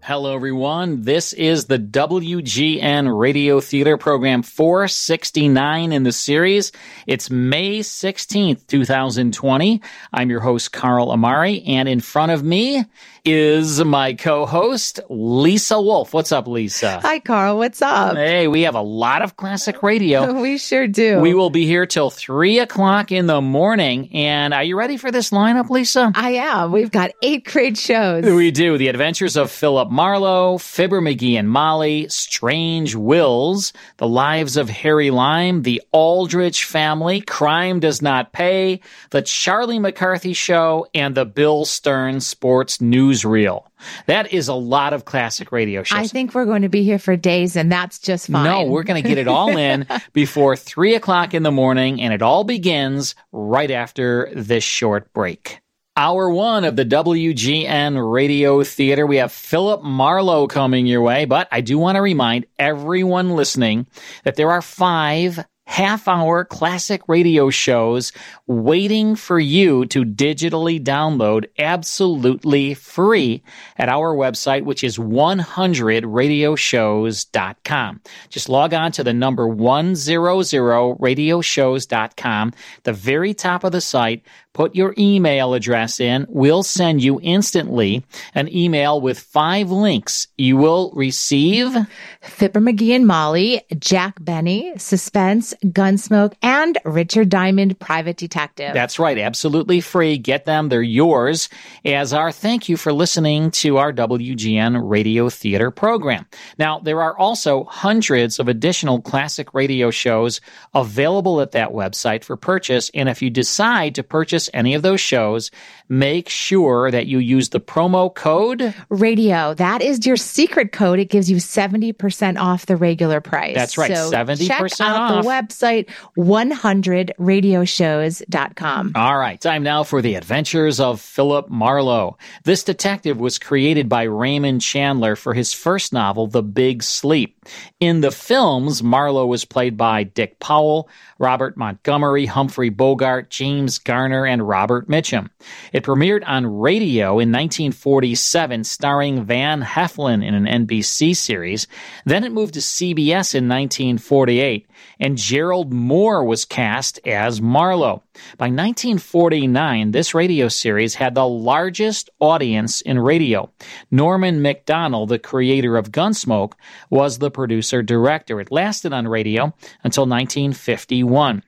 Hello, everyone. This is the WGN Radio Theater program 469 in the series. It's May 16th, 2020. I'm your host, Carl Amari, and in front of me is my co-host, Lisa Wolf. What's up, Lisa? Hi, Carl. What's up? Hey, we have a lot of classic radio. we sure do. We will be here till three o'clock in the morning. And are you ready for this lineup, Lisa? I am. We've got eight great shows. We do. The Adventures of Philip Marlowe, Fibber McGee and Molly, Strange Wills, The Lives of Harry Lime, The Aldrich Family, Crime Does Not Pay, The Charlie McCarthy Show, and The Bill Stern Sports Newsreel. That is a lot of classic radio shows. I think we're going to be here for days, and that's just fine. No, we're going to get it all in before three o'clock in the morning, and it all begins right after this short break. Hour one of the WGN Radio Theater. We have Philip Marlowe coming your way, but I do want to remind everyone listening that there are five half hour classic radio shows waiting for you to digitally download absolutely free at our website, which is 100radioshows.com. Just log on to the number 100radioshows.com. The very top of the site, put your email address in. We'll send you instantly an email with five links. You will receive Fibber McGee and Molly, Jack Benny, Suspense, Gunsmoke, and Richard Diamond, Private Detective. That's right. Absolutely free. Get them. They're yours as our thank you for listening to our WGN Radio Theater program. Now, there are also hundreds of additional classic radio shows available at that website for purchase. And if you decide to purchase any of those shows, make sure that you use the promo code radio. That is your secret code. It gives you 70% off the regular price. That's right. So 70% check out off. the website 100radioshows.com. All right, time now for the adventures of Philip Marlowe. This detective was created by Raymond Chandler for his first novel, The Big Sleep. In the films, Marlowe was played by Dick Powell, Robert Montgomery, Humphrey Bogart, James Garner, and Robert Mitchum. It premiered on radio in 1947, starring Van Heflin in an NBC series. Then it moved to CBS in 1948, and Gerald Mohr was cast as Marlowe. By 1949, this radio series had the largest audience in radio. Norman Macdonnell, the creator of Gunsmoke, was the producer director. It lasted on radio until 1951.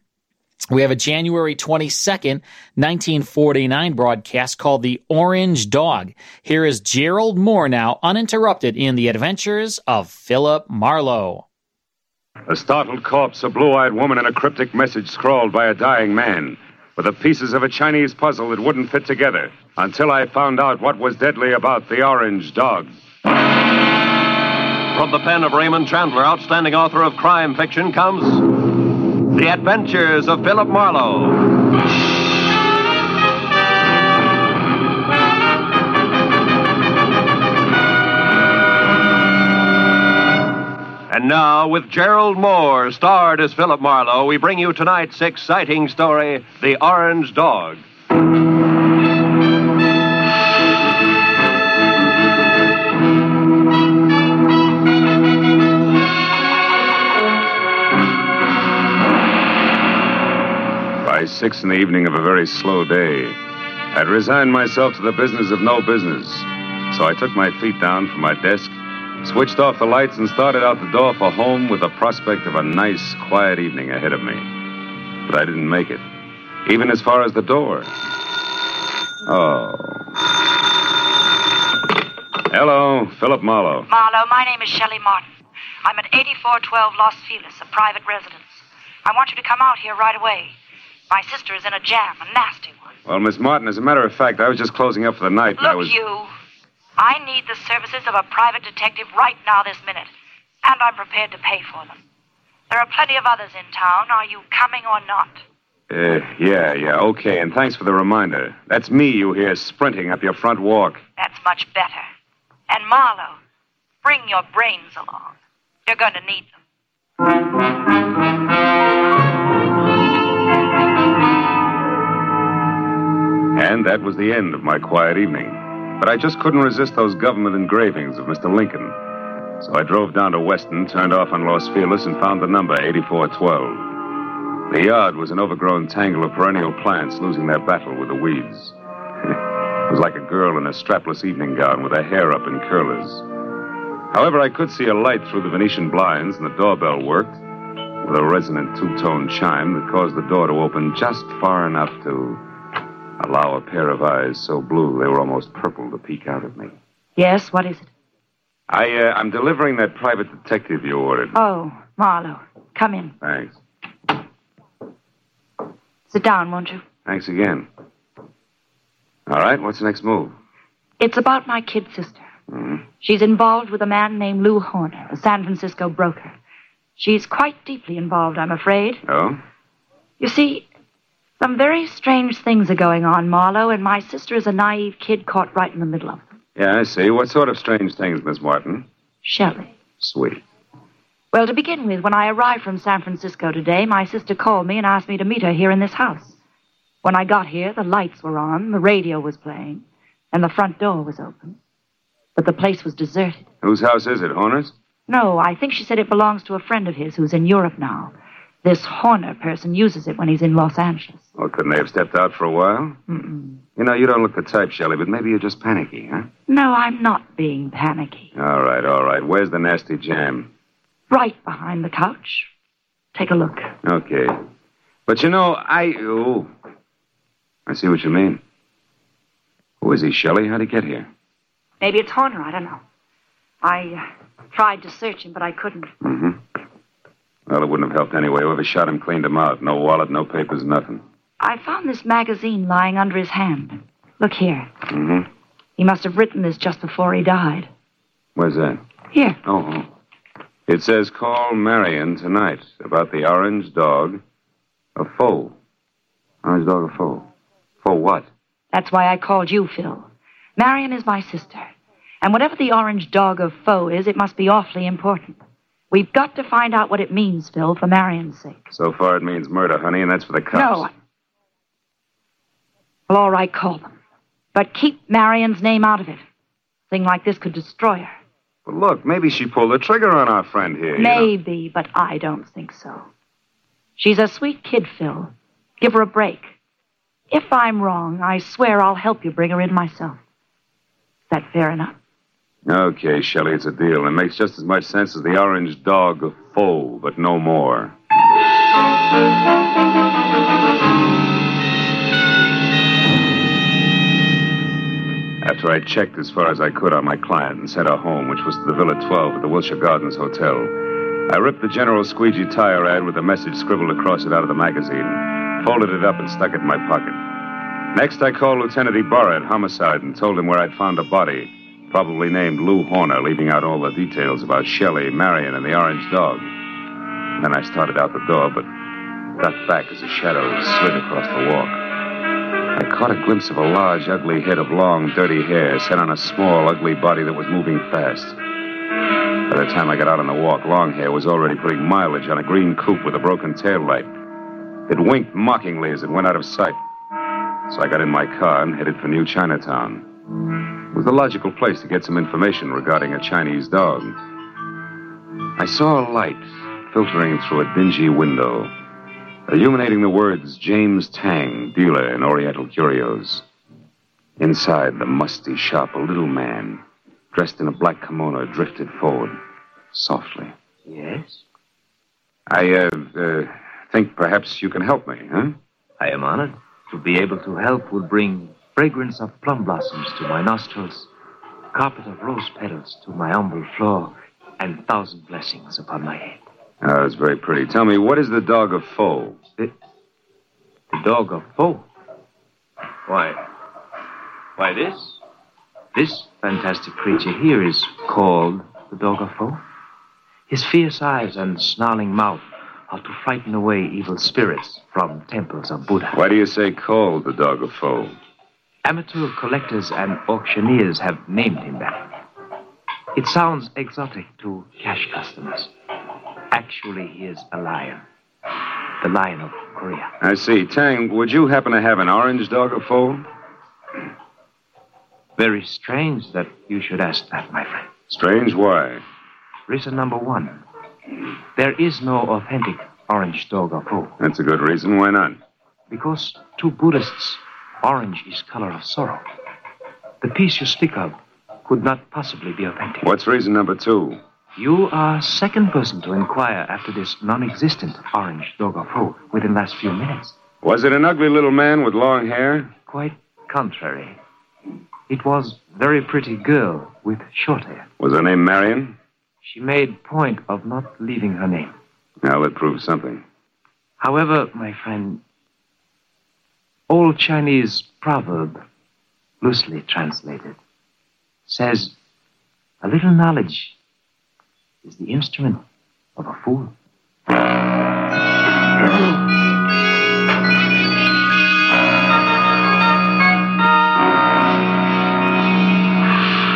We have a January 22nd, 1949 broadcast called The Orange Dog. Here is Gerald Mohr now, uninterrupted in the adventures of Philip Marlowe. A startled corpse, a blue eyed woman, and a cryptic message scrawled by a dying man with the pieces of a Chinese puzzle that wouldn't fit together until I found out what was deadly about the orange dog. From the pen of Raymond Chandler, outstanding author of crime fiction, comes The Adventures of Philip Marlowe. And now, with Gerald Mohr, starred as Philip Marlowe, we bring you tonight's exciting story The Orange Dog. By six in the evening of a very slow day, I'd resigned myself to the business of no business. So I took my feet down from my desk, switched off the lights, and started out the door for home with the prospect of a nice, quiet evening ahead of me. But I didn't make it, even as far as the door. Oh. Hello, Philip Marlowe. Marlowe, my name is Shelley Martin. I'm at 8412 Los Feliz, a private residence. I want you to come out here right away. My sister is in a jam, a nasty one. Well, Miss Martin, as a matter of fact, I was just closing up for the night. and I Look, was... you. I need the services of a private detective right now, this minute. And I'm prepared to pay for them. There are plenty of others in town. Are you coming or not? Uh, yeah, yeah, okay, and thanks for the reminder. That's me you hear sprinting up your front walk. That's much better. And Marlowe, bring your brains along. You're going to need them. And that was the end of my quiet evening. But I just couldn't resist those government engravings of Mr. Lincoln. So I drove down to Western, turned off on Los Feliz, and found the number 8412. The yard was an overgrown tangle of perennial plants losing their battle with the weeds. it was like a girl in a strapless evening gown with her hair up in curlers. However, I could see a light through the Venetian blinds, and the doorbell worked with a resonant two tone chime that caused the door to open just far enough to allow a pair of eyes so blue they were almost purple to peek out at me. Yes, what is it? I, uh, I'm delivering that private detective you ordered. Oh, Marlowe. Come in. Thanks. Sit down, won't you? Thanks again. All right, what's the next move? It's about my kid sister. She's involved with a man named Lou Horner, a San Francisco broker. She's quite deeply involved, I'm afraid. Oh? You see, some very strange things are going on, Marlowe, and my sister is a naive kid caught right in the middle of them. Yeah, I see. What sort of strange things, Miss Martin? Shelley. Sweet. Well, to begin with, when I arrived from San Francisco today, my sister called me and asked me to meet her here in this house. When I got here, the lights were on, the radio was playing, and the front door was open. But the place was deserted. Whose house is it, Horner's? No, I think she said it belongs to a friend of his who's in Europe now. This Horner person uses it when he's in Los Angeles. Well, couldn't they have stepped out for a while? Mm-mm. You know, you don't look the type, Shelley, but maybe you're just panicky, huh? No, I'm not being panicky. All right, all right. Where's the nasty jam? Right behind the couch. Take a look. Okay. But you know, I. Oh. I see what you mean. Who is he, Shelley? How'd he get here? Maybe it's Horner, I don't know. I uh, tried to search him, but I couldn't. Mm-hmm. Well, it wouldn't have helped anyway. Whoever shot him cleaned him out. No wallet, no papers, nothing. I found this magazine lying under his hand. Look here. Mm-hmm. He must have written this just before he died. Where's that? Here. Oh, oh. It says, call Marion tonight about the orange dog, a Fo. Orange dog, a Fo. For what? That's why I called you, Phil. Marion is my sister. And whatever the orange dog of Fo is, it must be awfully important. We've got to find out what it means, Phil, for Marion's sake. So far, it means murder, honey, and that's for the cops. No. I- Well, all right, call them. But keep Marion's name out of it. A thing like this could destroy her. But look, maybe she pulled the trigger on our friend here. you know. Maybe, but I don't think so. She's a sweet kid, Phil. Give her a break. If I'm wrong, I swear I'll help you bring her in myself. Is that fair enough? Okay, Shelley, it's a deal. It makes just as much sense as the orange dog of Fo, but no more. After I checked as far as I could on my client and sent her home, which was to the Villa 12 at the Wilshire Gardens Hotel, I ripped the General Squeegee tire ad with a message scribbled across it out of the magazine, folded it up, and stuck it in my pocket. Next, I called Lieutenant Ibarra at Homicide and told him where I'd found a body, probably named Lou Horner, leaving out all the details about Shelley, Marion, and the orange dog. Then I started out the door, but ducked back as a shadow slid across the walk. I caught a glimpse of a large, ugly head of long, dirty hair set on a small, ugly body that was moving fast. By the time I got out on the walk, Longhair was already putting mileage on a green coupe with a broken tail light. It winked mockingly as it went out of sight. So I got in my car and headed for New Chinatown. Was the logical place to get some information regarding a Chinese dog. I saw a light filtering through a dingy window, illuminating the words James Tang, dealer in Oriental curios. Inside the musty shop, a little man, dressed in a black kimono, drifted forward softly. Yes? I, uh, uh, think perhaps you can help me, huh? I am honored. To be able to help would bring fragrance of plum blossoms to my nostrils, carpet of rose petals to my humble floor, and thousand blessings upon my head. Oh, that's very pretty. Tell me, what is the dog of Fo? The, the dog of Fo. Why? Why, this? This fantastic creature here is called the dog of Fo. His fierce eyes and snarling mouth are to frighten away evil spirits from temples of Buddha. Why do you say called the dog of Fo? Amateur collectors and auctioneers have named him that. It sounds exotic to cash customers. Actually, he is a lion. The lion of Korea. I see. Tang, would you happen to have an orange dog of Fo? Very strange that you should ask that, my friend. Strange, why? Reason number one there is no authentic orange dog of Fo. That's a good reason. Why not? Because two Buddhists, orange is color of sorrow. The piece you speak of could not possibly be authentic. What's reason number two? You are second person to inquire after this non-existent orange dog of Fo within last few minutes. Was it an ugly little man with long hair? Quite contrary. It was very pretty girl with short hair. Was her name Marion? She made point of not leaving her name. Now that proves something. However, my friend, old Chinese proverb, loosely translated, says a little knowledge is the instrument of a fool.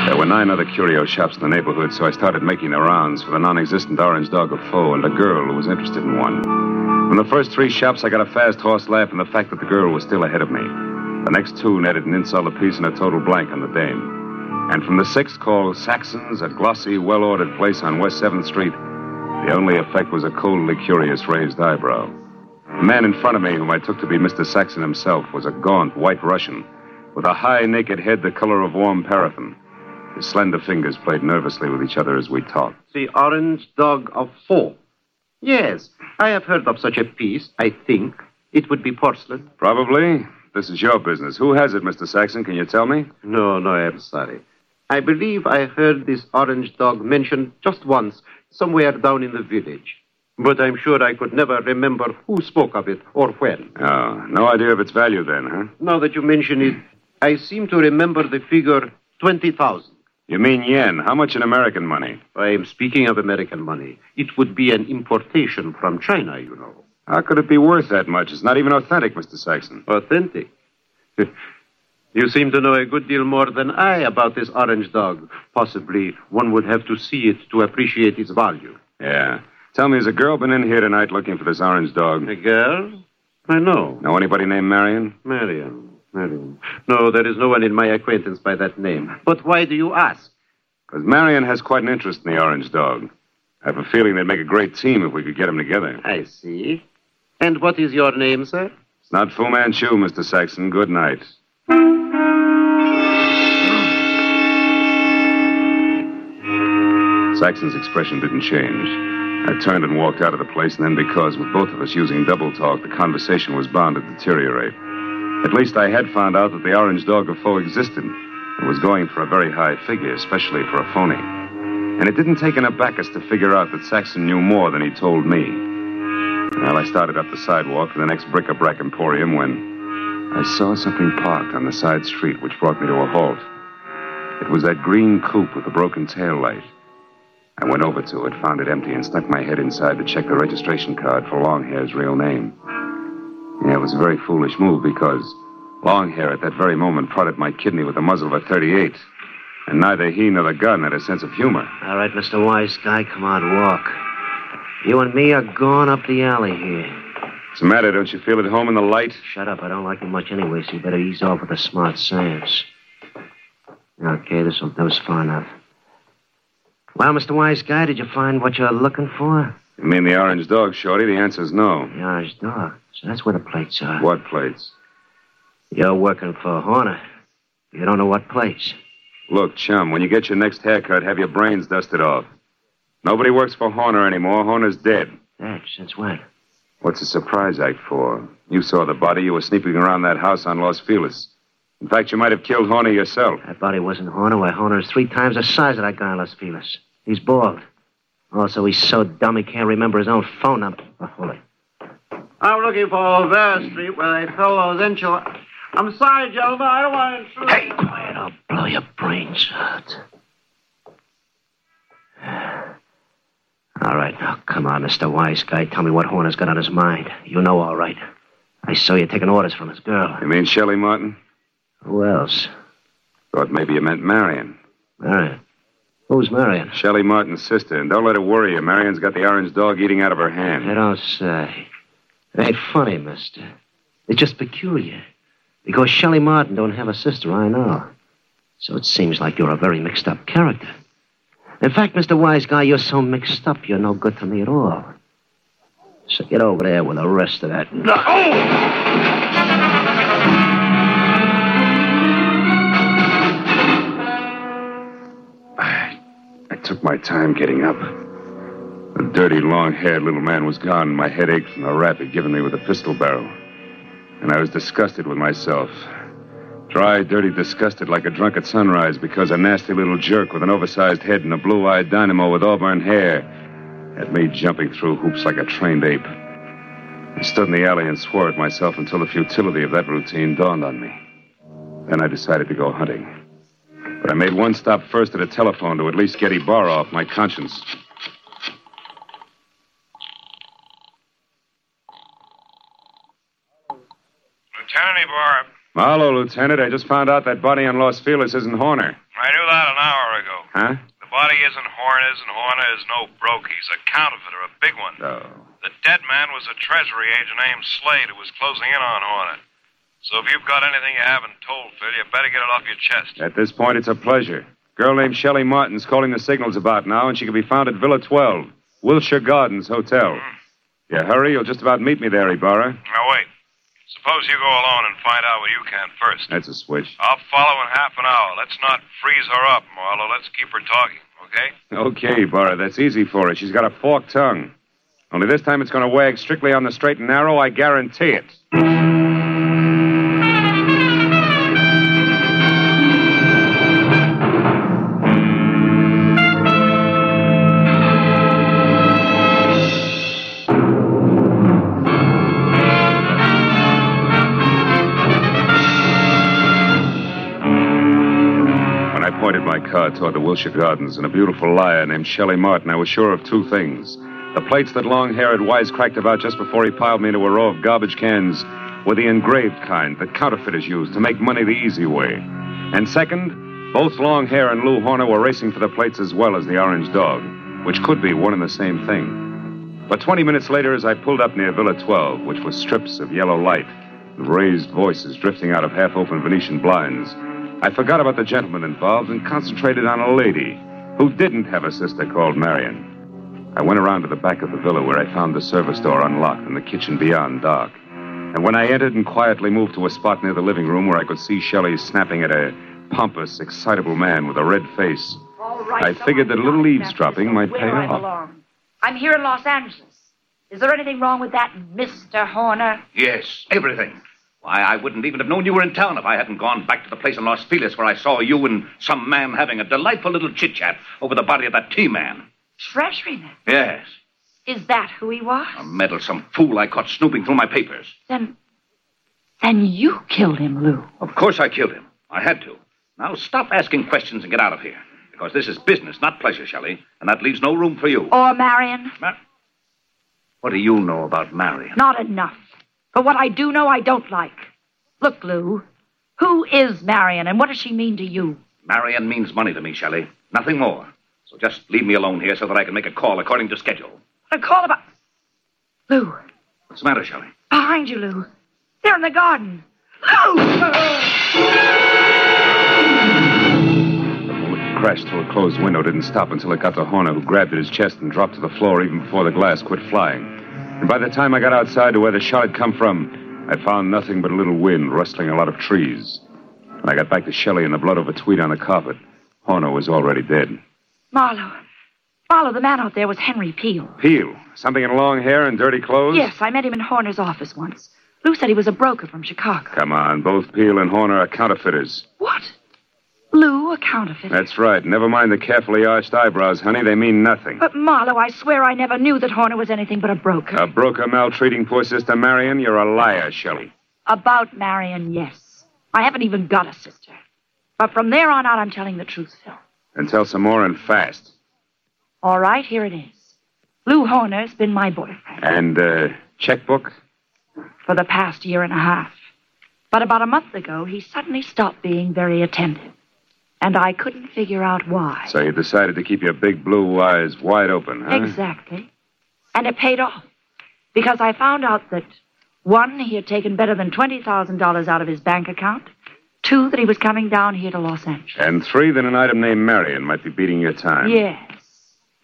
There were nine other curio shops in the neighborhood, so I started making the rounds for the non existent orange dog of Fo and a girl who was interested in one. From the first three shops, I got a fast horse laugh and the fact that the girl was still ahead of me. The next two netted an insult apiece and a total blank on the dame. And from the sixth, called Saxon's, a glossy, well ordered place on West 7th Street, the only effect was a coldly curious raised eyebrow. The man in front of me, whom I took to be Mr. Saxon himself, was a gaunt white Russian with a high, naked head the color of warm paraffin. His slender fingers played nervously with each other as we talked. The Orange Dog of Four. Yes, I have heard of such a piece, I think. It would be porcelain. Probably. This is your business. Who has it, Mr. Saxon? Can you tell me? No, no, I'm sorry. I believe I heard this orange dog mentioned just once, somewhere down in the village. But I'm sure I could never remember who spoke of it or when. Oh, no idea of its value then, huh? Now that you mention it, I seem to remember the figure 20,000. You mean yen? How much in American money? I am speaking of American money. It would be an importation from China, you know. How could it be worth that much? It's not even authentic, Mr. Saxon. Authentic. you seem to know a good deal more than I about this orange dog. Possibly one would have to see it to appreciate its value. Yeah. Tell me, has a girl been in here tonight looking for this orange dog? A girl? I know. Know anybody named Marion? Marion. Marion. No, there is no one in my acquaintance by that name. But why do you ask? Because Marion has quite an interest in the orange dog. I have a feeling they'd make a great team if we could get them together. I see. And what is your name, sir? It's not Fu Manchu, Mr. Saxon. Good night. Saxon's expression didn't change. I turned and walked out of the place, and then because, with both of us using double talk, the conversation was bound to deteriorate. At least I had found out that the orange dog of Fo existed and was going for a very high figure, especially for a phony. And it didn't take an abacus to figure out that Saxon knew more than he told me. Well, I started up the sidewalk for the next bric-a-brac emporium when I saw something parked on the side street, which brought me to a halt. It was that green coupe with the broken tail light. I went over to it, found it empty, and stuck my head inside to check the registration card for Longhair's real name. Yeah, it was a very foolish move because Longhair at that very moment prodded my kidney with the muzzle of a 38. And neither he nor the gun had a sense of humor. All right, Mr. Wise Guy, come on, walk. You and me are going up the alley here. What's the matter? Don't you feel at home in the light? Shut up. I don't like you much anyway, so you better ease off with the smart Sam's. Okay, this will do us far enough. Well, Mr. Wise Guy, did you find what you're looking for? You mean the orange dog, Shorty? The answer's no. The orange dog. So that's where the plates are. What plates? You're working for Horner. You don't know what plates. Look, chum, when you get your next haircut, have your brains dusted off. Nobody works for Horner anymore. Horner's dead. Dead? Since when? What's the surprise act for? You saw the body. You were sneaking around that house on Los Feliz. In fact, you might have killed Horner yourself. That body wasn't Horner. Why, Horner is three times the size of that guy on Los Feliz. He's bald. Also, he's so dumb he can't remember his own phone number. Oh, hold it. I'm looking for Olvera Street where they fell those enchiladas. I'm sorry, gentlemen. I don't want to intrude. Hey, quiet. I'll blow your brains out. All right, now, come on, Mr. Wise Guy. Tell me what Horner's got on his mind. You know all right. I saw you taking orders from his girl. You mean Shelley Martin? Who else? Thought maybe you meant Marion. Marion. Who's Marion? Shelley Martin's sister. And don't let her worry you. Marion's got the orange dog eating out of her hand. I don't say. It ain't funny, mister. It's just peculiar. Because Shelley Martin don't have a sister, I know. So it seems like you're a very mixed up character. In fact, Mr. Wise Guy, you're so mixed up, you're no good to me at all. So get over there with the rest of that. No i took my time getting up. The dirty, long haired little man was gone, and my head ached from the rap he'd given me with a pistol barrel. And I was disgusted with myself. Dry, dirty, disgusted like a drunk at sunrise because a nasty little jerk with an oversized head and a blue eyed dynamo with auburn hair had me jumping through hoops like a trained ape. I stood in the alley and swore at myself until the futility of that routine dawned on me. Then I decided to go hunting. But I made one stop first at a telephone to at least get Ibarra off my conscience. Lieutenant Ibarra, Hello, Lieutenant. I just found out that body on Los Feliz isn't Horner. I knew that an hour ago. Huh? The body isn't Horner's, and Horner is no broke. He's a counterfeiter, a big one. No. The dead man was a treasury agent named Slade who was closing in on Horner. So if you've got anything you haven't told, Phil, you better get it off your chest. At this point, it's a pleasure. Girl named Shelley Martin's calling the signals about now, and she can be found at Villa 12, Wilshire Gardens Hotel. Mm-hmm. You hurry, you'll just about meet me there, Ibarra. Now, wait. Suppose you go alone and find out what you can first. That's a switch. I'll follow in half an hour. Let's not freeze her up, Marlowe. Let's keep her talking, okay? Okay, Ibarra, that's easy for her. She's got a forked tongue. Only this time it's going to wag strictly on the straight and narrow, I guarantee it. Toward the Wilshire Gardens and a beautiful liar named Shelley Martin, I was sure of two things. The plates that long hair had wisecracked about just before he piled me into a row of garbage cans were the engraved kind that counterfeiters use to make money the easy way. And second, both long hair and Lou Horner were racing for the plates as well as the orange dog, which could be one and the same thing. But 20 minutes later, as I pulled up near Villa 12, which was strips of yellow light, raised voices drifting out of half open Venetian blinds, I forgot about the gentleman involved and concentrated on a lady who didn't have a sister called Marion. I went around to the back of the villa where I found the service door unlocked and the kitchen beyond dark. And when I entered and quietly moved to a spot near the living room where I could see Shelley snapping at a pompous, excitable man with a red face, All right, I figured that a little eavesdropping might where pay I off. belong. I'm here in Los Angeles. Is there anything wrong with that Mr. Horner? Yes, everything. Why, I wouldn't even have known you were in town if I hadn't gone back to the place in Los Feliz where I saw you and some man having a delightful little chit chat over the body of that T man. Treasuryman. Yes, Is that who he was? a meddlesome fool I caught snooping through my papers. Then. Then you killed him, Lou. Of course I killed him. I had to. Now stop asking questions and get out of here. Because this is business, not pleasure, Shelley. And that leaves no room for you. Or Marion? What do you know about Marion? Not enough. But what I do know, I don't like. Look, Lou. Who is Marion, and what does she mean to you? Marion means money to me, Shelley. Nothing more. So just leave me alone here so that I can make a call according to schedule. A call about. Lou, What's the matter, Shelley? behind you, Lou. They're in the garden. Lou! Oh, the bullet crashed through a closed window didn't stop until it got to Horner, who grabbed at his chest and dropped to the floor even before the glass quit flying. And by the time I got outside to where the shot had come from, I found nothing but a little wind rustling a lot of trees. When I got back to Shelley and the blood of a tweed on the carpet, Horner was already dead. Marlowe. Marlowe, the man out there was Henry Peel. Peel, something in long hair and dirty clothes? Yes, I met him in Horner's office once. Lou said he was a broker from Chicago. Come on, both Peel and Horner are counterfeiters. What? Lou, a counterfeit? That's right. Never mind the carefully arched eyebrows, honey. They mean nothing. But, Marlowe, I swear I never knew that Horner was anything but a broker. A broker maltreating poor sister Marion? You're a liar, Shelley. About Marion, yes. I haven't even got a sister. But from there on out, I'm telling the truth, Phil. And tell some more and fast. All right, here it is. Lou Horner's been my boyfriend And, uh, checkbook? for the past year and a half. But about a month ago, he suddenly stopped being very attentive. And I couldn't figure out why. So you decided to keep your big blue eyes wide open, huh? Exactly. And it paid off. Because I found out that, one, he had taken better than $20,000 out of his bank account, Two, that he was coming down here to Los Angeles. And three, that an item named Marion might be beating your time. Yes.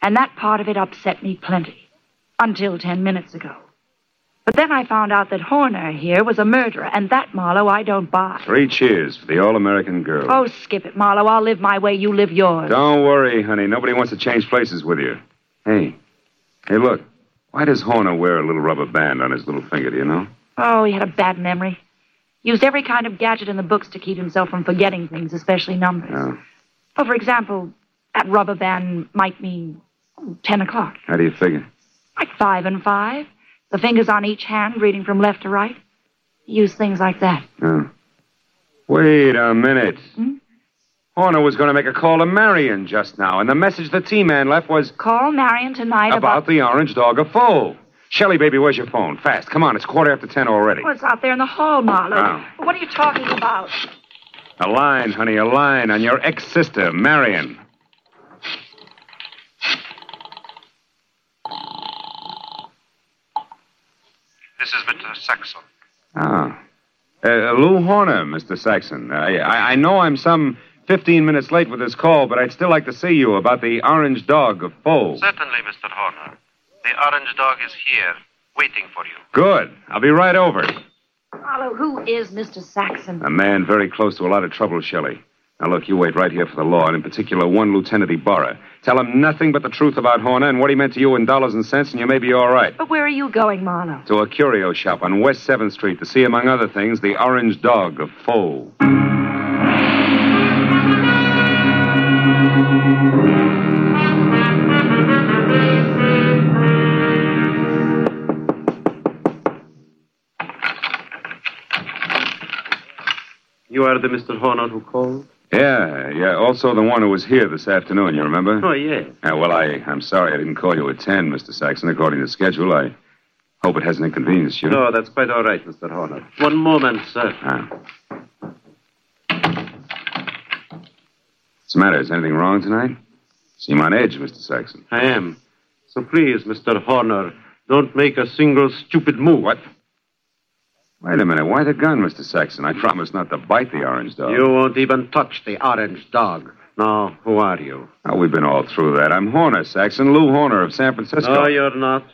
And that part of it upset me plenty. Until ten minutes ago. But then I found out that Horner here was a murderer, and that, Marlowe, I don't buy. Three cheers for the all American girl. Oh, skip it, Marlowe. I'll live my way, you live yours. Don't worry, honey. Nobody wants to change places with you. Hey. Hey, look. Why does Horner wear a little rubber band on his little finger, do you know? Oh, he had a bad memory. Used every kind of gadget in the books to keep himself from forgetting things, especially numbers. Oh. Oh, for example, that rubber band might mean ten o'clock. How do you figure? Like five and five. The fingers on each hand reading from left to right. He used things like that. Oh. Wait a minute. Hmm? Horner was going to make a call to Marion just now, and the message the T-Man left was Call Marion tonight about the orange dog of Fo. Shelly, baby, where's your phone? Fast. Come on, it's quarter after ten already. Oh, it's out there in the hall, Marlowe. Oh. What are you talking about? A line, honey, a line on your ex-sister, Marion. This is Mr. Saxon. Ah. Uh, Lou Horner, Mr. Saxon. I, I, I know I'm some 15 minutes late with this call, but I'd still like to see you about the orange dog of Fo. Certainly, Mr. Horner. The orange dog is here, waiting for you. Good. I'll be right over. Marlowe, who is Mr. Saxon? A man very close to a lot of trouble, Shelley. Now, look, you wait right here for the law, and in particular, one Lieutenant Ibarra. Tell him nothing but the truth about Horner and what he meant to you in dollars and cents, and you may be all right. But where are you going, Marlowe? To a curio shop on West 7th Street to see, among other things, the orange dog of Fo. You are the Mr. Horner who called? Yeah, yeah. Also, the one who was here this afternoon, you remember? Oh, yes. Yeah, well, I, I'm sorry I didn't call you at 10, Mr. Saxon, according to schedule. I hope it hasn't inconvenienced you. No, that's quite all right, Mr. Horner. One moment, sir. Ah. What's the matter? Is anything wrong tonight? Seem on edge, Mr. Saxon. I am. So please, Mr. Horner, don't make a single stupid move. What? Wait a minute. Why the gun, Mr. Saxon? I promised not to bite the orange dog. You won't even touch the orange dog. Now, who are you? Oh, we've been all through that. I'm Horner, Saxon. Lou Horner of San Francisco. No, you're not.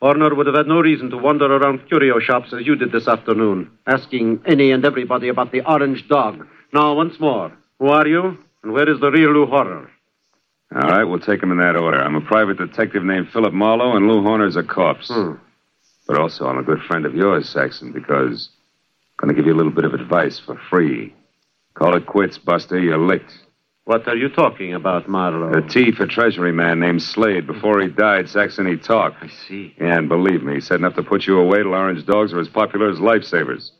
Horner would have had no reason to wander around curio shops as you did this afternoon, asking any and everybody about the orange dog. Now, once more, who are you, and where is the real Lou Horner? All right, we'll take them in that order. I'm a private detective named Philip Marlowe, and Lou Horner's a corpse. Hmm. But also, I'm a good friend of yours, Saxon, because I'm going to give you a little bit of advice for free. Call it quits, Buster. You're licked. What are you talking about, Marlowe? The T for Treasury man named Slade. Before he died, Saxon, he talked. I see. And believe me, he said enough to put you away till orange dogs are as popular as lifesavers.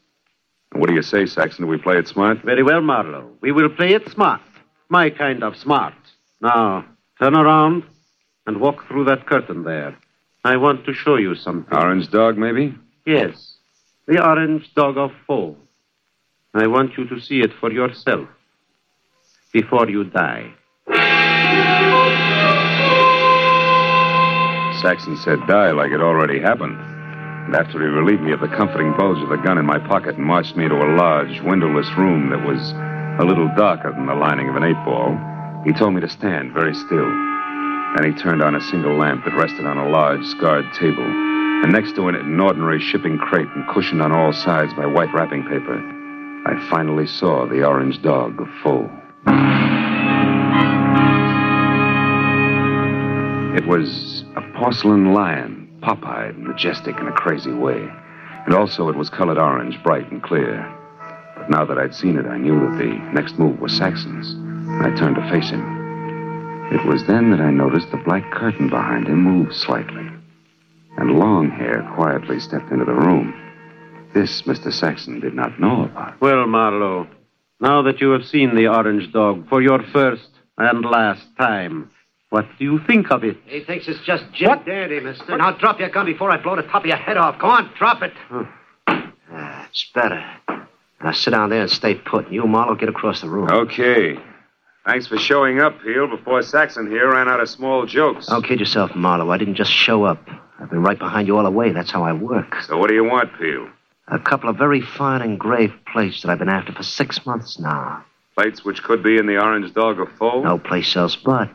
And what do you say, Saxon? Do we play it smart? Very well, Marlowe. We will play it smart. My kind of smart. Now, turn around and walk through that curtain there. I want to show you something. Orange dog, maybe? Yes. The orange dog of Fo. I want you to see it for yourself before you die. Saxon said die like it already happened. And after he relieved me of the comforting bulge of the gun in my pocket and marched me to a large, windowless room that was a little darker than the lining of an eight ball, he told me to stand very still. Then he turned on a single lamp that rested on a large, scarred table, and next to it, an ordinary shipping crate and cushioned on all sides by white wrapping paper. I finally saw the orange dog of Fo. It was a porcelain lion, pop-eyed, majestic in a crazy way. And also it was colored orange, bright and clear. But now that I'd seen it, I knew that the next move was Saxon's. And I turned to face him. It was then that I noticed the black curtain behind him move slightly. And Longhair quietly stepped into the room. This Mr. Saxon did not know about. Well, Marlowe, now that you have seen the orange dog for your first and last time, what do you think of it? He thinks it's just Jim Dandy, mister. Now drop your gun before I blow the top of your head off. Go on, drop it. Ah, it's better. Now sit down there and stay put. You, Marlowe, get across the room. Okay. Thanks for showing up, Peel, before Saxon here ran out of small jokes. Don't kid yourself, Marlowe. I didn't just show up. I've been right behind you all the way. That's how I work. So what do you want, Peel? A couple of very fine engraved plates that I've been after for six months now. Plates which could be in the orange dog of Fo? No place else but.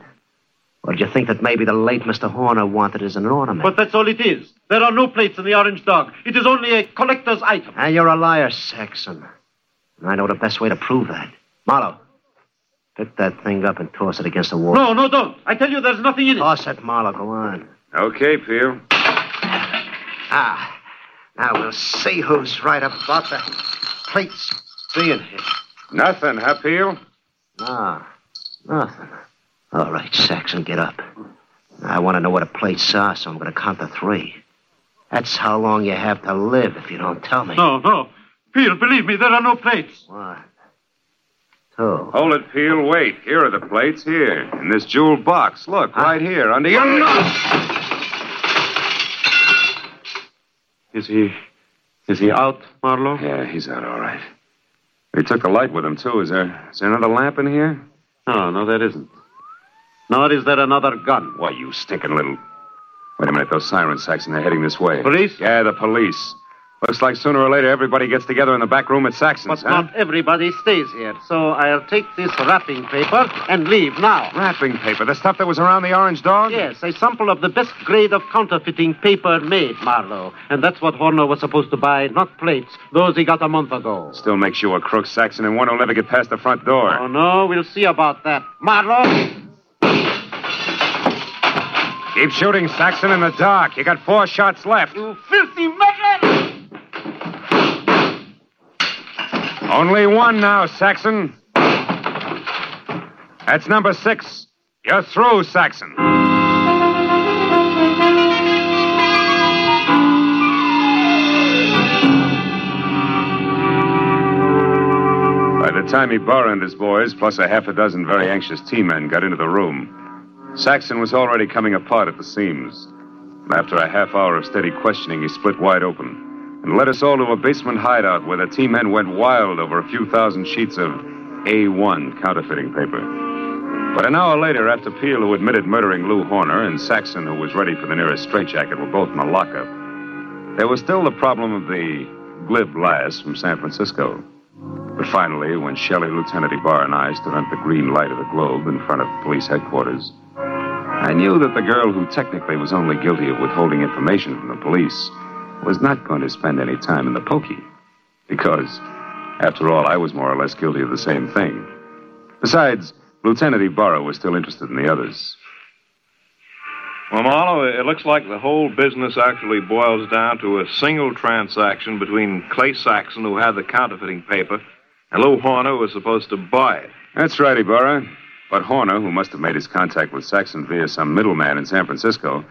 Or did you think that maybe the late Mr. Horner wanted as an ornament? But that's all it is. There are no plates in the orange dog. It is only a collector's item. And you're a liar, Saxon. And I know the best way to prove that. Marlowe, pick that thing up and toss it against the wall. No, no, don't. I tell you, there's nothing in it. Toss it, Marlowe. Go on. Okay, Peel. Ah, now we'll see who's right about the plates being here. Nothing, huh, Peel? Ah, nothing. All right, Saxon, get up. I want to know what the plates are, so I'm going to count to three. That's how long you have to live if you don't tell me. No, no. Peel, believe me, there are no plates. One, two. Hold it, Peel. Wait. Here are the plates. Here. In this jeweled box. Look, right here, under your nose. Is he. Is he out, Marlowe? Yeah, he's out all right. He took the light with him, too. Is there, is there another lamp in here? No, no, there isn't. Nor is there another gun. Why, you stinking little. Wait a minute, those sirens, Saxon, they're heading this way. Police? Yeah, the police. Looks like sooner or later everybody gets together in the back room at Saxon's, But huh? not everybody stays here. So I'll take this wrapping paper and leave now. Wrapping paper, the stuff that was around the orange dog? Yes, a sample of the best grade of counterfeiting paper made, Marlowe. And that's what Horner was supposed to buy, not plates. Those he got a month ago. Still makes you a crook, Saxon, and one who'll never get past the front door. Oh, no, we'll see about that. Marlowe! Keep shooting, Saxon, in the dark. You got four shots left. You filthy measure! Only one now, Saxon. That's number six. You're through, Saxon. By the time Ibarra and his boys, plus a half a dozen very anxious T-men, got into the room, Saxon was already coming apart at the seams. After a half hour of steady questioning, he split wide open and led us all to a basement hideout where the team men went wild over a few thousand sheets of A1 counterfeiting paper. But an hour later, after Peel, who admitted murdering Lou Horner, and Saxon, who was ready for the nearest straitjacket, were both in the lockup, there was still the problem of the glib lass from San Francisco. But finally, when Shelley, Lieutenant Ibarra, and I stood under the green light of the globe in front of police headquarters, I knew that the girl who technically was only guilty of withholding information from the police was not going to spend any time in the pokey. Because, after all, I was more or less guilty of the same thing. Besides, Lieutenant Ibarra was still interested in the others. Well, Marlowe, it looks like the whole business actually boils down to a single transaction between Clay Saxon, who had the counterfeiting paper, and Lou Horner, who was supposed to buy it. That's right, Ibarra. But Horner, who must have made his contact with Saxon via some middleman in San Francisco,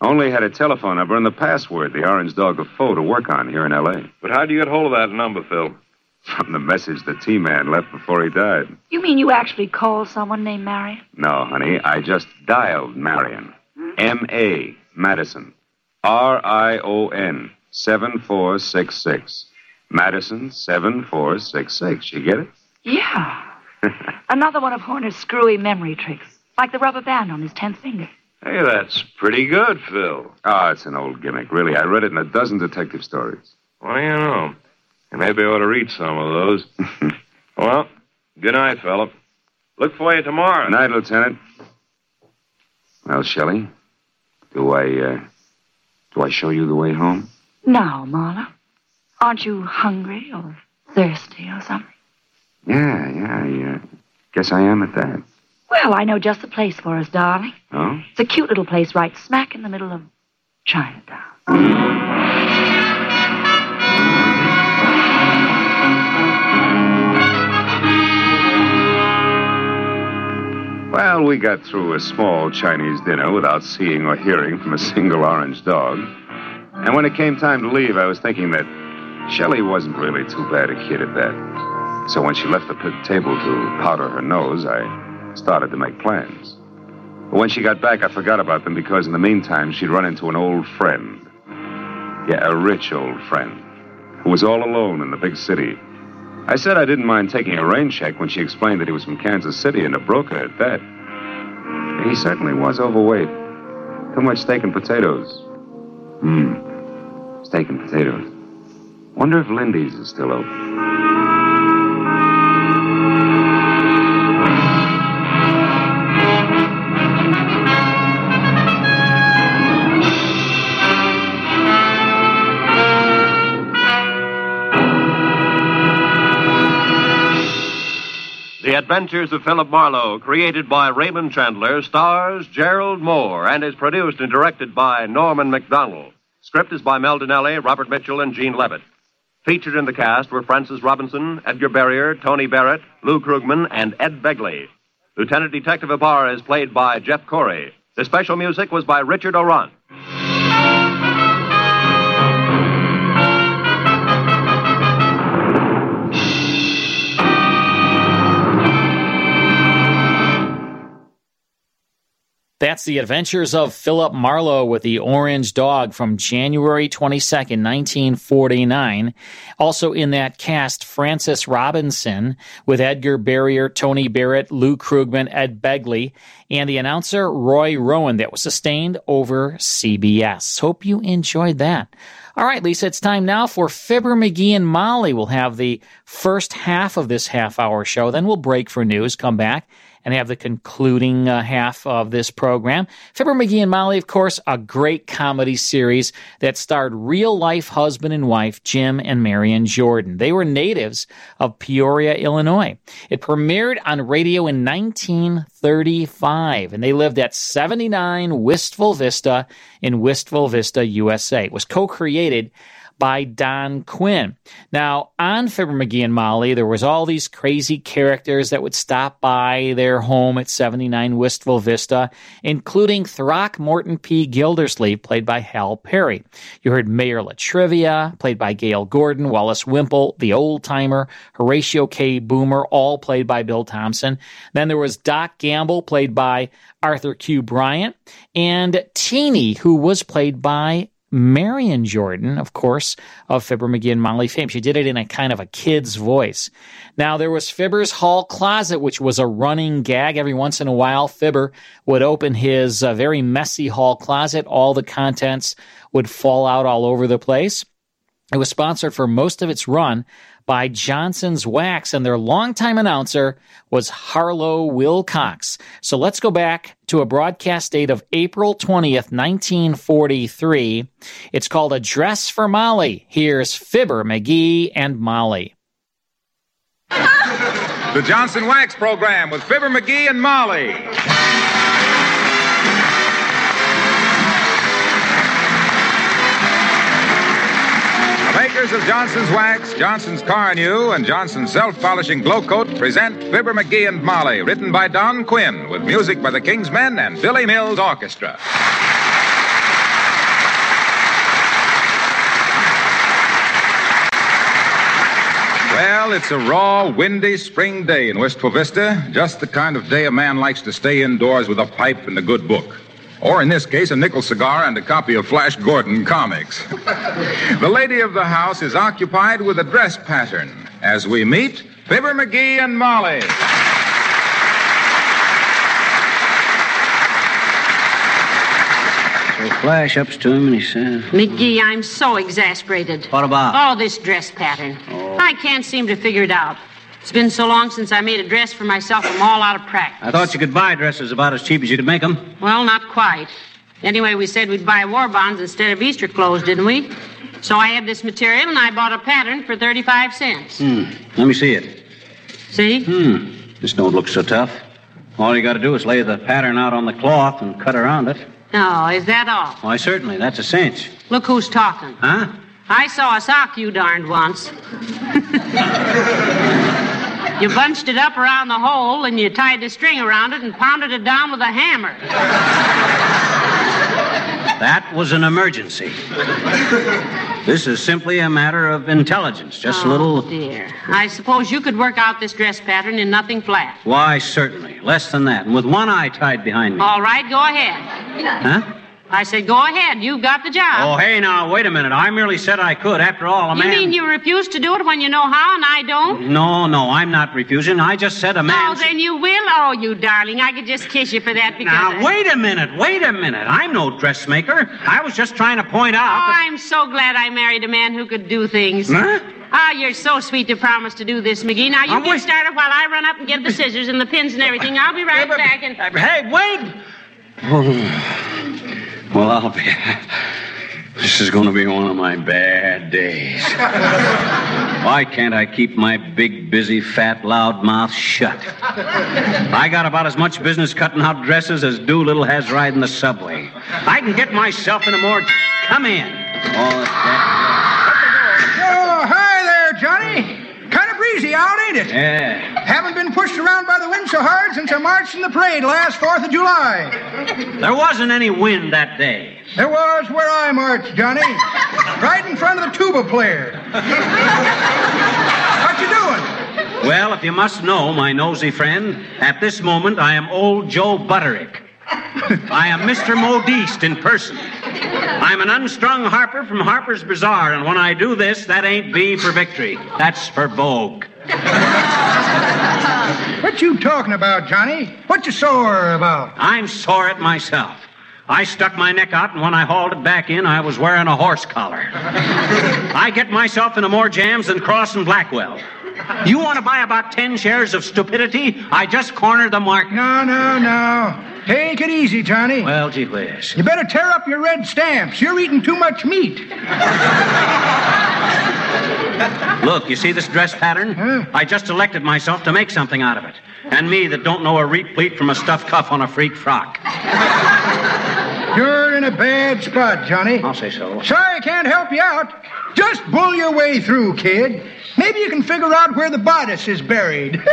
only had a telephone number and the password, the Orange Dog of Fo, to work on here in L.A. But how'd you get hold of that number, Phil? From the message the T-Man left before he died. You mean you actually called someone named Marion? No, honey, I just dialed Marion. M.A. Madison. R-I-O-N. 7466. Madison 7466. You get it? Yeah. Another one of Horner's screwy memory tricks, like the rubber band on his tenth finger. Hey, that's pretty good, Phil. Oh, it's an old gimmick, really. I read it in a dozen detective stories. Well, you know. Maybe I ought to read some of those. well, good night, Philip. Look for you tomorrow. Night, Lieutenant. Well, Shelley, do I, uh, do I show you the way home? Now, Marla, aren't you hungry or thirsty or something? Yeah, yeah, I uh, guess I am at that. Well, I know just the place for us, darling. Oh? It's a cute little place right smack in the middle of Chinatown. Well, we got through a small Chinese dinner without seeing or hearing from a single orange dog. And when it came time to leave, I was thinking that Shelley wasn't really too bad a kid at that. So when she left the table to powder her nose, I started to make plans. But when she got back, I forgot about them because in the meantime, she'd run into an old friend. Yeah, a rich old friend who was all alone in the big city. I said I didn't mind taking a rain check when she explained that he was from Kansas City and a broker at that. He certainly was overweight. Too much steak and potatoes. Hmm. Steak and potatoes. Wonder if Lindy's is still open. Adventures of Philip Marlowe, created by Raymond Chandler, stars Gerald Mohr and is produced and directed by Norman Macdonnell. Script is by Mel Dinelli, Robert Mitchell, and Gene Levitt. Featured in the cast were Francis Robinson, Edgar Barrier, Tony Barrett, Lou Krugman, and Ed Begley. Lieutenant Detective Ibarra is played by Jeff Corey. The special music was by Richard Aurandt. That's the adventures of Philip Marlowe with the Orange Dog from January 22nd, 1949. Also in that cast, Francis Robinson with Edgar Barrier, Tony Barrett, Lou Krugman, Ed Begley, and the announcer Roy Rowan that was sustained over CBS. Hope you enjoyed that. All right, Lisa, it's time now for Fibber McGee and Molly. We'll have the first half of this half hour show, then we'll break for news, come back and have the concluding uh, half of this program. Fibber McGee and Molly, of course, a great comedy series that starred real life husband and wife Jim and Marion Jordan. They were natives of Peoria, Illinois. It premiered on radio in 1935, and they lived at 79 Wistful Vista in Wistful Vista, USA. It was co-created by Don Quinn. Now, on Fibber McGee and Molly, there was all these crazy characters that would stop by their home at 79 Wistful Vista, including Throckmorton P. Gildersleeve, played by Hal Peary. You heard Mayor La Trivia, played by Gale Gordon, Wallace Wimple, the old timer, Horatio K. Boomer, all played by Bill Thompson. Then there was Doc Gamble, played by Arthur Q. Bryan, and Teeny, who was played by Marion Jordan, of course, of Fibber McGee and Molly fame. She did it in a kind of a kid's voice. Now, there was Fibber's Hall Closet, which was a running gag. Every once in a while, Fibber would open his uh, very messy hall closet. All the contents would fall out all over the place. It was sponsored for most of its run by Johnson's Wax, and their longtime announcer was Harlow Wilcox. So let's go back to a broadcast date of April 20th, 1943. It's called A Dress for Molly. Here's Fibber, McGee, and Molly. The Johnson Wax Program with Fibber McGee and Molly. Makers of Johnson's Wax, Johnson's Carnu, and Johnson's Self Polishing Glo-Coat present Fibber McGee and Molly, written by Don Quinn, with music by the King's Men and Billy Mills Orchestra. Well, it's a raw, windy spring day in Wistful Vista. Just the kind of day a man likes to stay indoors with a pipe and a good book. Or in this case, a nickel cigar and a copy of Flash Gordon comics. the lady of the house is occupied with a dress pattern. As we meet, Fibber McGee and Molly. So Flash ups to him and he says, McGee, I'm so exasperated. What about? All this dress pattern. Oh. I can't seem to figure it out. It's been so long since I made a dress for myself, I'm all out of practice. I thought you could buy dresses about as cheap as you could make them. Well, not quite. Anyway, we said we'd buy war bonds instead of Easter clothes, didn't we? So I have this material and I bought a pattern for 35 cents. Hmm. Let me see it. See? Hmm. This don't look so tough. All you got to do is lay the pattern out on the cloth and cut around it. Oh, is that all? Why, certainly. That's a cinch. Look who's talking. Huh? I saw a sock you darned once. you bunched it up around the hole and you tied the string around it and pounded it down with a hammer. That was an emergency. this is simply a matter of intelligence. Just a oh, little. Oh, dear. I suppose you could work out this dress pattern in nothing flat. Why, certainly. Less than that. And with one eye tied behind me. All right, go ahead. Huh? I said, go ahead. You've got the job. Oh, hey, now, wait a minute. I merely said I could. After all, a you man. You mean you refuse to do it when you know how and I don't? No, no, I'm not refusing. I just said a man. Oh, then you will? Oh, you darling. I could just kiss you for that because. Now, I- wait a minute, wait a minute. I'm no dressmaker. I was just trying to point Oh, out that. I'm so glad I married a man who could do things. Huh? Ah, you're so sweet to promise to do this, McGee. Now you get wait- started while I run up and get the scissors and the pins and everything. I'll be right back. And Hey, wait! Well, I'll be. This is going to be one of my bad days. Why can't I keep my big, busy, fat, loud mouth shut? I got about as much business cutting out dresses as Doolittle has riding the subway. I can get myself in a more. Come in. Oh, Oh, hi there, Johnny. Breezy out, ain't it? yeah. Haven't been pushed around by the wind so hard since I marched in the parade last 4th of July. There wasn't any wind that day. There was where I marched, Johnny. right in front of the tuba player. what you doing? Well, if you must know, my nosy friend, at this moment I am old Joe Butterick. I am Mr. Modiste in person. I'm an unstrung harper from Harper's Bazaar, and when I do this, that ain't B for victory. That's for Vogue. What you talking about, Johnny? What you sore about? I'm sore at myself. I stuck my neck out, and when I hauled it back in, I was wearing a horse collar. I get myself into more jams than Crosse and Blackwell. You want to buy about 10 shares of stupidity? I just cornered the market. No, no, no. Take it easy, Johnny. Well, gee whiz. You better tear up your red stamps. You're eating too much meat. Look, you see this dress pattern? Huh? I just elected myself to make something out of it. And me that don't know a replete from a stuffed cuff on a freak frock. You're in a bad spot, Johnny. I'll say so. Sorry I can't help you out. Just bull your way through, kid. Maybe you can figure out where the bodice is buried.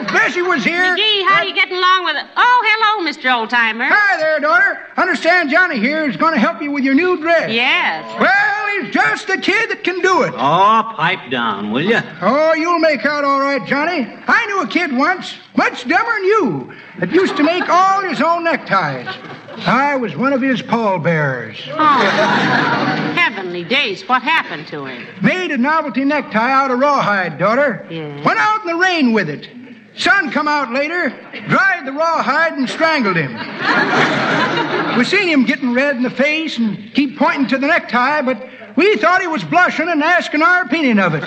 if Bessie was here. McGee, how you getting along with it? Oh, hello, Mr. Oldtimer. Hi there, daughter. Understand Johnny here is going to help you with your new dress. Yes. Well, he's just the kid that can do it. Oh, pipe down, will you? Oh, you'll make out all right, Johnny. I knew a kid once, much dumber than you, that used to make all his own neckties. I was one of his pallbearers. Oh, heavenly days. What happened to him? Made a novelty necktie out of rawhide, daughter. Yeah. Went out in the rain with it. Sun come out later, dried the rawhide and strangled him. we seen him getting red in the face and keep pointing to the necktie, but we thought he was blushing and asking our opinion of it.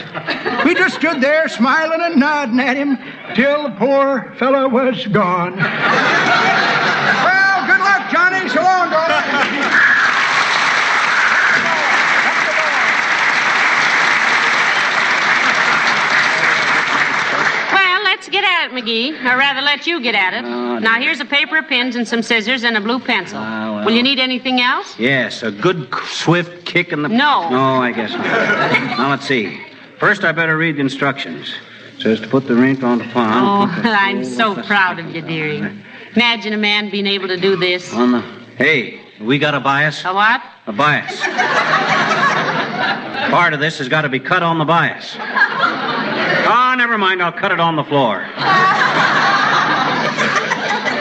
We just stood there smiling and nodding at him till the poor fellow was gone. Well, good luck, Johnny. So long, daughter. Let's get at it, McGee. Or rather, let you get at it. Oh, now, here's a paper of pins and some scissors and a blue pencil. Ah, well. Will you need anything else? Yes, a good swift kick in the. No. No, I guess not. now let's see. First, I better read the instructions. says to put the rink on the Oh, palm. put the- I'm so proud of you, dearie. Imagine a man being able to do this. Oh, on the. Hey, we got a bias. A what? A bias. Part of this has got to be cut on the bias. Oh, never mind. I'll cut it on the floor.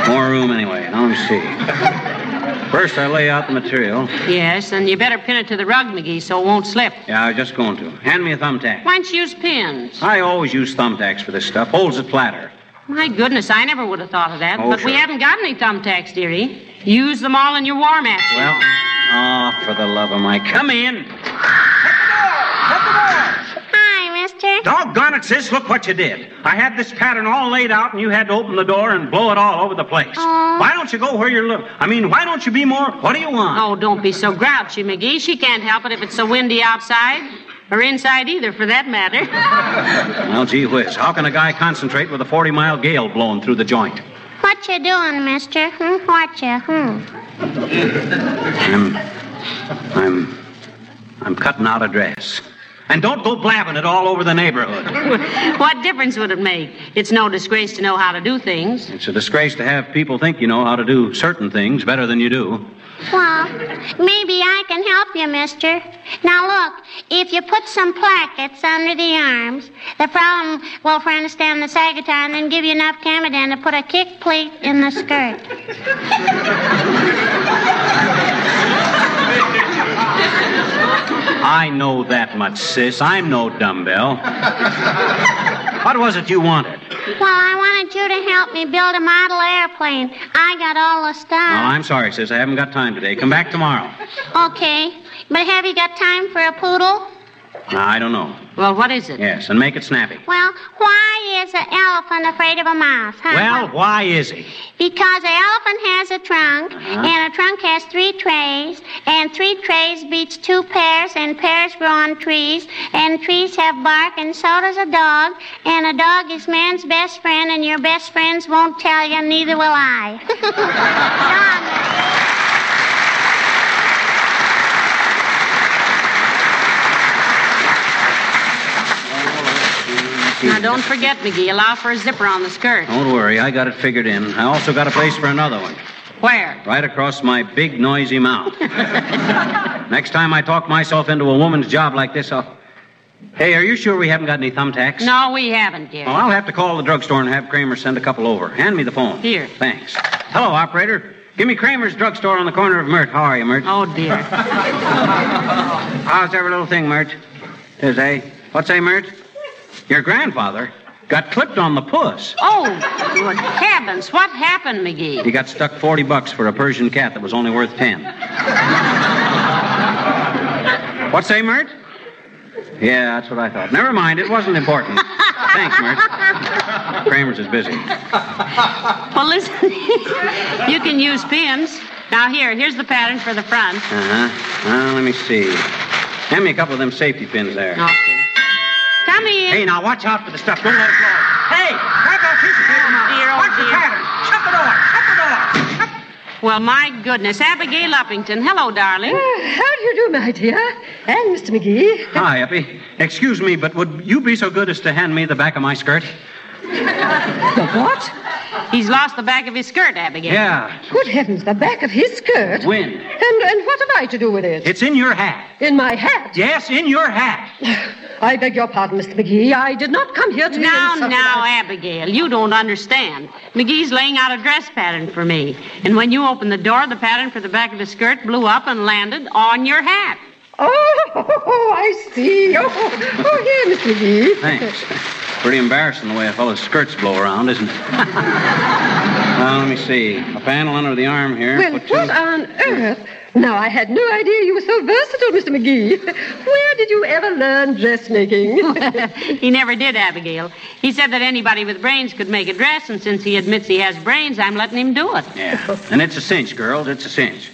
More room anyway. Now let me see. First, I lay out the material. Yes, and you better pin it to the rug, McGee, so it won't slip. Yeah, I was just going to. Hand me a thumbtack. Why don't you use pins? I always use thumbtacks for this stuff. Holds it flatter. My goodness, I never would have thought of that. Oh, but we haven't got any thumbtacks, dearie. Use them all in your war match. Well, oh, for the love of Mike. Come in. Set the door. Hi, mister. Doggone it, sis. Look what you did. I had this pattern all laid out, and you had to open the door and blow it all over the place. Why don't you go where you're look? I mean, why don't you be more? What do you want? Oh, don't be so grouchy, McGee. She can't help it if it's so windy outside. Or inside either, for that matter. Well, gee whiz. How can a guy concentrate with a 40 mile gale blowing through the joint? What you doing, mister? Hmm? What you, hmm? I'm. I'm. I'm cutting out a dress. And don't go blabbing it all over the neighborhood. what difference would it make? It's no disgrace to know how to do things. It's a disgrace to have people think you know how to do certain things better than you do. Well, maybe I can help you, mister. Now look, if you put some plackets under the arms, the problem will for understand the Sagatar and then give you enough Camadan to put a kick plate in the skirt. I know that much, sis. I'm no dumbbell. what was it you wanted? Well, I wanted you to help me build a model airplane. I got all the stuff. Oh. I'm sorry, sis. I haven't got time today. Come back tomorrow. Okay, but have you got time for a poodle? I don't know. Well, what is it? Yes, and make it snappy. Well, why is an elephant afraid of a mouse, huh? Well, why is he? Because an elephant has a trunk, Uh-huh. and a trunk has three trays, and three trays beats two pears, and pears grow on trees, and trees have bark, and so does a dog, and a dog is man's best friend, and your best friends won't tell you, neither will I. Now, don't forget, McGee, allow for a zipper on the skirt. Don't worry, I got it figured in. I also got a place for another one. Where? Right across my big, noisy mouth. Next time I talk myself into a woman's job like this, I'll. Hey, are you sure we haven't got any thumbtacks? No, we haven't, dear. Well, I'll have to call the drugstore and have Kramer send a couple over. Hand me the phone. Here. Thanks. Hello, operator. Give me Kramer's drugstore on the corner of Myrt. How are you, Myrt? Oh, dear. How's every little thing, Myrt? Is a. What's a, Myrt? Your grandfather got clipped on the puss. Oh, good heavens. What happened, McGee? He got stuck 40 bucks for a Persian cat that was only worth 10. what say, Myrt? Yeah, that's what I thought. Never mind, it wasn't important. Thanks, Myrt. Kramer's is busy. Well, listen, you can use pins. Now, here, here's the pattern for the front. Uh-huh. Well, let me see. Hand me a couple of them safety pins there. Okay. Come in. Hey, now watch out for the stuff. Don't let it blow. Hey, grab that piece of paper now. Dear, oh, Watch the dear. pattern. Shut the door. Shut the door. Well, my goodness. Abigail Uppington. Hello, darling. Uh, how do you do, my dear? And Mr. McGee. Hi, Uppy. Excuse me, but would you be so good as to hand me the back of my skirt? The what? He's lost the back of his skirt, Abigail. Yeah. Good heavens, the back of his skirt. When? And and what have I to do with it? It's in your hat. In my hat. Yes, in your hat. I beg your pardon, Mr. McGee. I did not come here to be Now, insulted. now, Abigail, you don't understand. McGee's laying out a dress pattern for me. And when you opened the door, the pattern for the back of his skirt blew up and landed on your hat. Oh, I see. Oh, oh here, Mr. McGee. Thanks. Pretty embarrassing the way a fellow's skirts blow around, isn't it? well, let me see. A panel under the arm here. Well, Put two- what on earth? Now, I had no idea you were so versatile, Mr. McGee. Where did you ever learn dressmaking? he never did, Abigail. He said that anybody with brains could make a dress, and since he admits he has brains, I'm letting him do it. Yeah. And it's a cinch, girls. It's a cinch.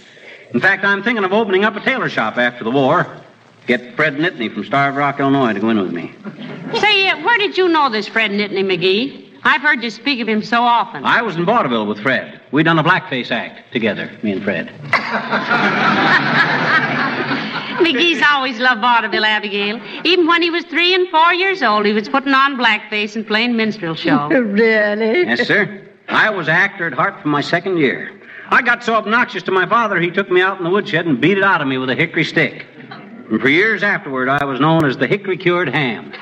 In fact, I'm thinking of opening up a tailor shop after the war. Get Fred Nitney from Starved Rock, Illinois, to go in with me. Say, uh, where did you know this Fred Nitney McGee? I've heard you speak of him so often. I was in vaudeville with Fred. We done a blackface act together, me and Fred. McGee's always loved vaudeville, Abigail. Even when he was three and four years old, he was putting on blackface and playing minstrel show. really? Yes, sir. I was actor at heart from my second year. I got so obnoxious to my father, he took me out in the woodshed and beat it out of me with a hickory stick. And for years afterward, I was known as the hickory cured ham.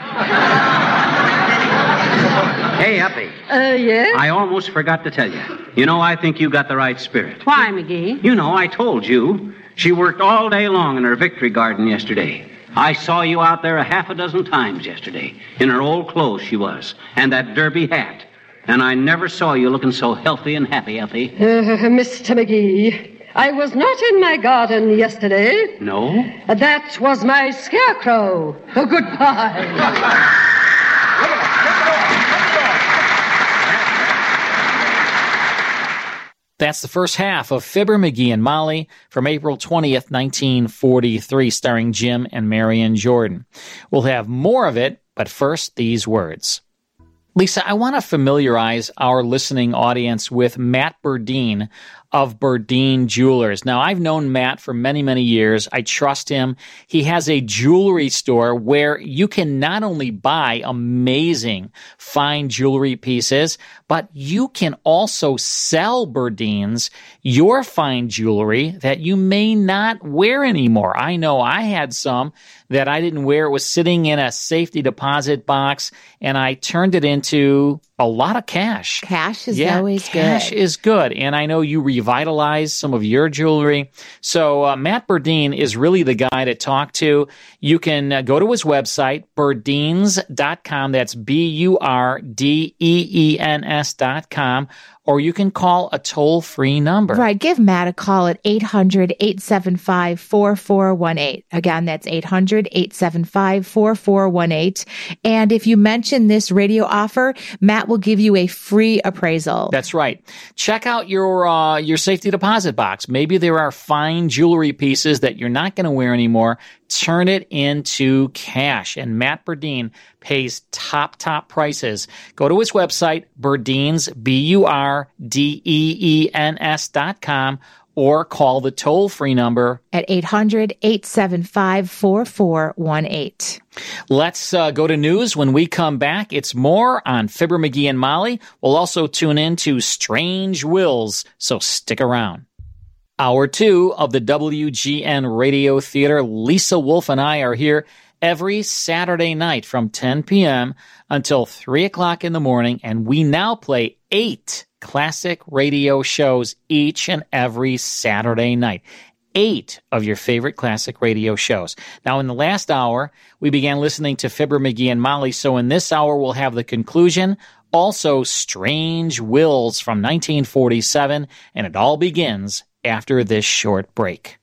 hey, Uppy, Uh, yes? I almost forgot to tell you. You know, I think you got the right spirit. Why, McGee? You know, I told you. She worked all day long in her victory garden yesterday. I saw you out there a half a dozen times yesterday. In her old clothes, she was. And that derby hat. And I never saw you looking so healthy and happy, Uppy. Uh, Mr. McGee, I was not in my garden yesterday. No? That was my scarecrow. Oh, goodbye. That's the first half of Fibber, McGee, and Molly from April 20th, 1943, starring Jim and Marion Jordan. We'll have more of it, but first, these words. Lisa, I want to familiarize our listening audience with Matt Burdeen of Burdeen Jewelers. Now, I've known Matt for many, many years. I trust him. He has a jewelry store where you can not only buy amazing fine jewelry pieces, but you can also sell Burdeens your fine jewelry that you may not wear anymore. I know I had some that I didn't wear. It was sitting in a safety deposit box and I turned it into a lot of cash. Cash is yeah, always cash good. Cash is good. And I know you revitalized some of your jewelry. So uh, Matt Burdeen is really the guy to talk to. You can uh, go to his website, burdeens.com. That's B-U-R-D-E-E-N-S dot com. Or you can call a toll free number. Right. Give Matt a call at 800 875 4418. Again, that's 800 875 4418. And if you mention this radio offer, Matt will give you a free appraisal. That's right. Check out your uh, your safety deposit box. Maybe there are fine jewelry pieces that you're not going to wear anymore. Turn it into cash. And Matt Burdeen pays top, top prices. Go to his website, B-U-R-D-E-E-N-S dot com, or call the toll free number at 800 875 4418. Let's uh, go to news. When we come back, it's more on Fibber McGee and Molly. We'll also tune in to Strange Wills, so stick around. Hour two of the WGN Radio Theater. Lisa Wolf and I are here every Saturday night from 10 p.m. until 3 o'clock in the morning, and we now play eight classic radio shows each and every Saturday night. Eight of your favorite classic radio shows. Now, in the last hour, we began listening to Fibber McGee and Molly, so in this hour, we'll have the conclusion also Strange Wills from 1947, and it all begins after this short break.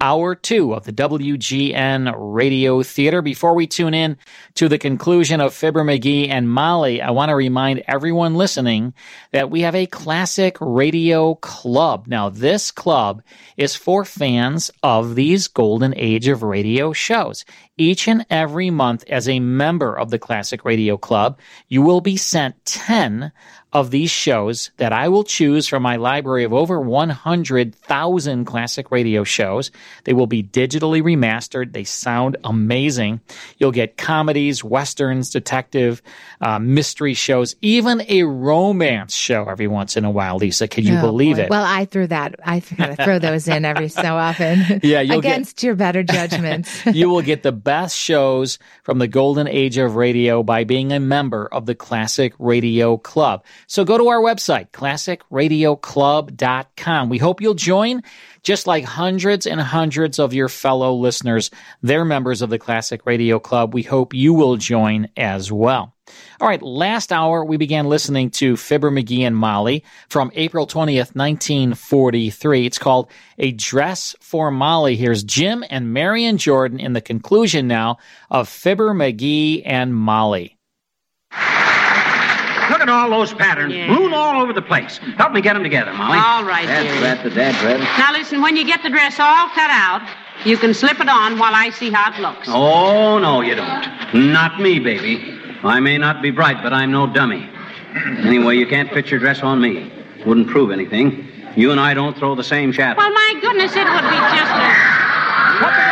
Hour two of the WGN Radio Theater. Before we tune in to the conclusion of Fibber McGee and Molly, I want to remind everyone listening that we have a classic radio club. Now, this club is for fans of these golden age of radio shows. Each and every month, as a member of the Classic Radio Club, you will be sent 10 of these shows that I will choose from my library of over 100,000 classic radio shows. They will be digitally remastered. They sound amazing. You'll get comedies, westerns, detective, uh, mystery shows, even a romance show every once in a while. Lisa, can you Oh, believe boy. it? Well, I threw that. I th- throw those in every so often. Yeah, you'll get- against your better judgments. you will get the best shows from the golden age of radio by being a member of the Classic Radio Club. So go to our website, classicradioclub.com. We hope you'll join. Just like hundreds and hundreds of your fellow listeners, they're members of the Classic Radio Club. We hope you will join as well. All right, last hour we began listening to Fibber McGee and Molly from April 20th, 1943. It's called A Dress for Molly. Here's Jim and Marion Jordan in the conclusion now of Fibber McGee and Molly. Look at all those patterns, balloon all over the place. Help me get them together, Molly. All right, That's dearie. right, the dad, Fred. Now listen, when you get the dress all cut out, you can slip it on while I see how it looks. Oh, no, you don't. Not me, baby. I may not be bright, but I'm no dummy. Anyway, you can't fit your dress on me. Wouldn't prove anything. You and I don't throw the same shadow. Well, my goodness, it would be just a...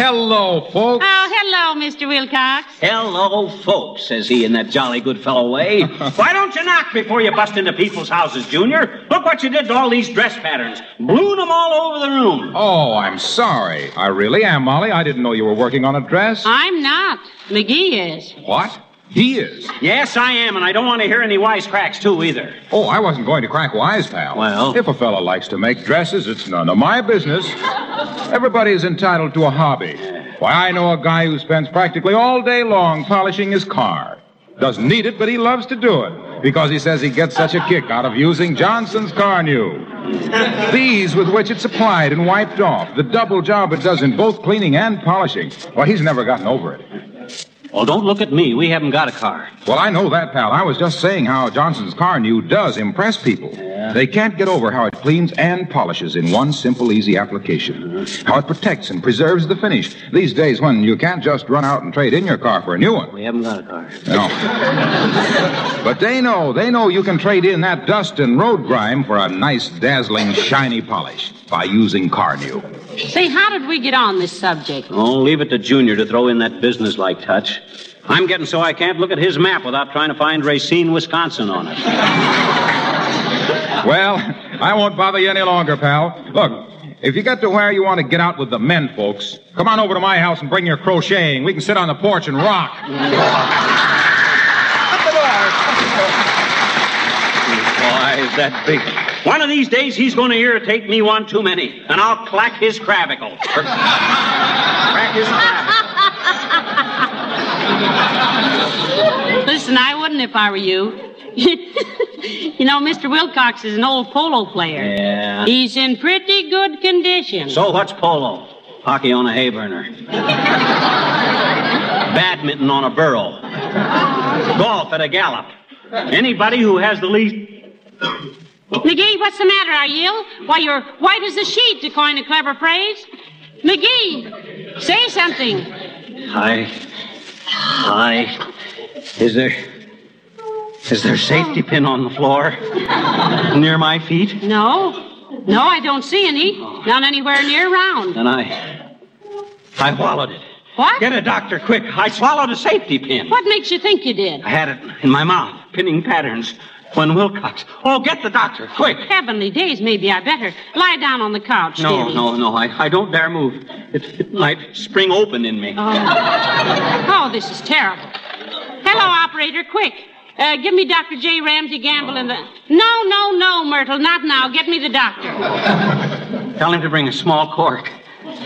Hello, folks. Oh, hello, Mr. Wilcox. Hello, folks, says he in that jolly good fellow way. Why don't you knock before you bust into people's houses, Junior? Look what you did to all these dress patterns. Blew them all over the room. Oh, I'm sorry. I really am, Molly. I didn't know you were working on a dress. I'm not. McGee is. What? He is. Yes, I am, and I don't want to hear any wisecracks, too, either. Oh, I wasn't going to crack wise, pal. Well? If a fellow likes to make dresses, it's none of my business. Everybody is entitled to a hobby. Why, I know a guy who spends practically all day long polishing his car. Doesn't need it, but he loves to do it because he says he gets such a kick out of using Johnson's Carnu. The ease with which it's applied and wiped off, the double job it does in both cleaning and polishing. Well, he's never gotten over it. Well, don't look at me. We haven't got a car. Well, I know that, pal. I was just saying how Johnson's Carnu does impress people. They can't get over how it cleans and polishes in one simple, easy application. Mm-hmm. How it protects and preserves the finish. These days when you can't just run out and trade in your car for a new one. We haven't got a car. No. but they know, they know you can trade in that dust and road grime for a nice, dazzling, shiny polish by using Carnu. Say, how did we get on this subject? Oh, leave it to Junior to throw in that businesslike touch. I'm getting so I can't look at his map without trying to find Racine, Wisconsin on it. Well, I won't bother you any longer, pal. Look, if you get to where you want to get out with the men, folks, come on over to my house and bring your crocheting. We can sit on the porch and rock. Why is that big? One of these days he's going to irritate me one too many, and I'll clack his clavicle. crack his cravicle. Listen, I wouldn't if I were you. you know, Mr. Wilcox is an old polo player. Yeah. He's in pretty good condition. So what's polo? Hockey on a hay burner. Badminton on a burro. Golf at a gallop. Anybody who has the least. McGee, what's the matter? Are you ill? Why, you're white as a sheet, to coin a clever phrase. McGee, say something. Hi. Hi. Is there. Is there a safety pin on the floor? Near my feet? No. No, I don't see any. Not anywhere near round. Then I. I swallowed it. What? Get a doctor, quick. I swallowed a safety pin. What makes you think you did? I had it in my mouth, pinning patterns. When Wilcox. Oh, get the doctor, quick. Heavenly days, maybe I better. Lie down on the couch, No, no, no. I, I don't dare move. It, it might spring open in me. Oh. oh, this is terrible. Hello, operator, quick. Uh, give me Dr. J. Ramsey Gamble in the. No, no, no, Myrtle, not now. Get me the doctor. Tell him to bring a small cork.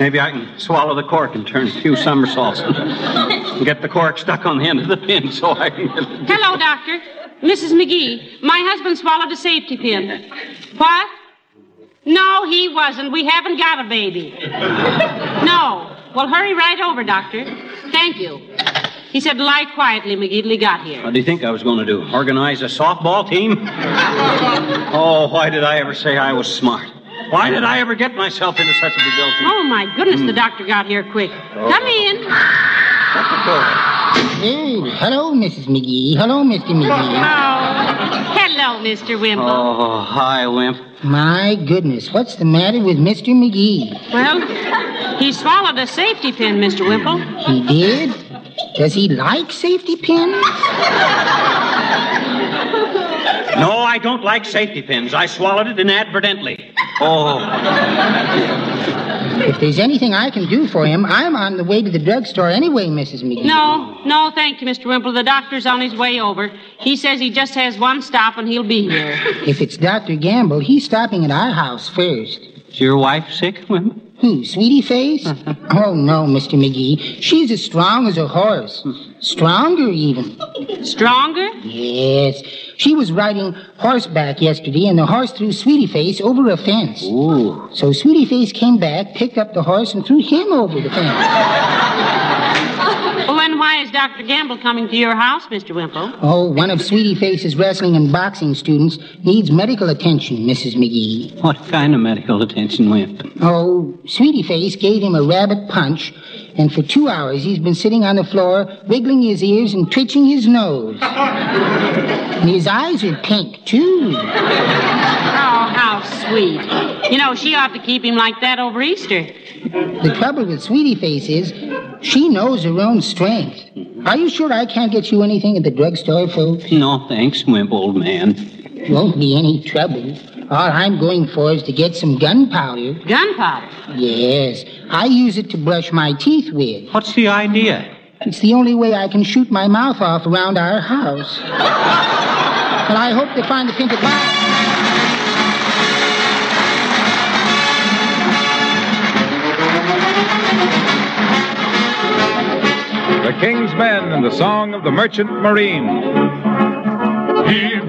Maybe I can swallow the cork and turn a few somersaults and get the cork stuck on the end of the pin so I can. Hello, doctor. Mrs. McGee, my husband swallowed a safety pin. What? No, he wasn't. We haven't got a baby. No. Well, hurry right over, doctor. Thank you. He said, lie quietly, McGee, till he got here. What do you think I was going to do? Organize a softball team? Oh, why did I ever say I was smart? Why did I ever get myself into such a predicament? Oh, my goodness, the hmm. doctor got here quick. Come in. Oh. Oh, hello, Mrs. McGee. Hello, Mr. Oh, McGee. hello, Mr. Wimple. Oh, hi, Wimp. My goodness, what's the matter with Mr. McGee? Well, he swallowed a safety pin, Mr. Wimple. He did? Does he like safety pins? No, I don't like safety pins. I swallowed it inadvertently. Oh. If there's anything I can do for him, I'm on the way to the drugstore anyway, Mrs. McGee. No, no, thank you, Mr. Wimple. The doctor's on his way over. He says he just has one stop and he'll be here. If it's Dr. Gamble, he's stopping at our house first. Is your wife sick, Wimp? Who, Sweetie Face? oh, no, Mr. McGee. She's as strong as a horse. Stronger, even. Stronger? Yes. She was riding horseback yesterday, and the horse threw Sweetie Face over a fence. Ooh. So Sweetie Face came back, picked up the horse, and threw him over the fence. Well, then why is Dr. Gamble coming to your house, Mr. Wimple? Oh, one of Sweetie Face's wrestling and boxing students needs medical attention, Mrs. McGee. What kind of medical attention, Wimp? Oh, Sweetie Face gave him a rabbit punch, and for two hours he's been sitting on the floor, wiggling his ears and twitching his nose. and his eyes are pink, too. Oh, how sweet. You know, she ought to keep him like that over Easter. The trouble with Sweetie Face is she knows her own strength. Are you sure I can't get you anything at the drugstore, folks? No, thanks, Wimp, old man. Won't be any trouble. All I'm going for is to get some gunpowder. Gunpowder? Yes. I use it to brush my teeth with. What's the idea? It's the only way I can shoot my mouth off around our house. well, I hope to find the pink at The King's Men and the Song of the Merchant Marine. Heave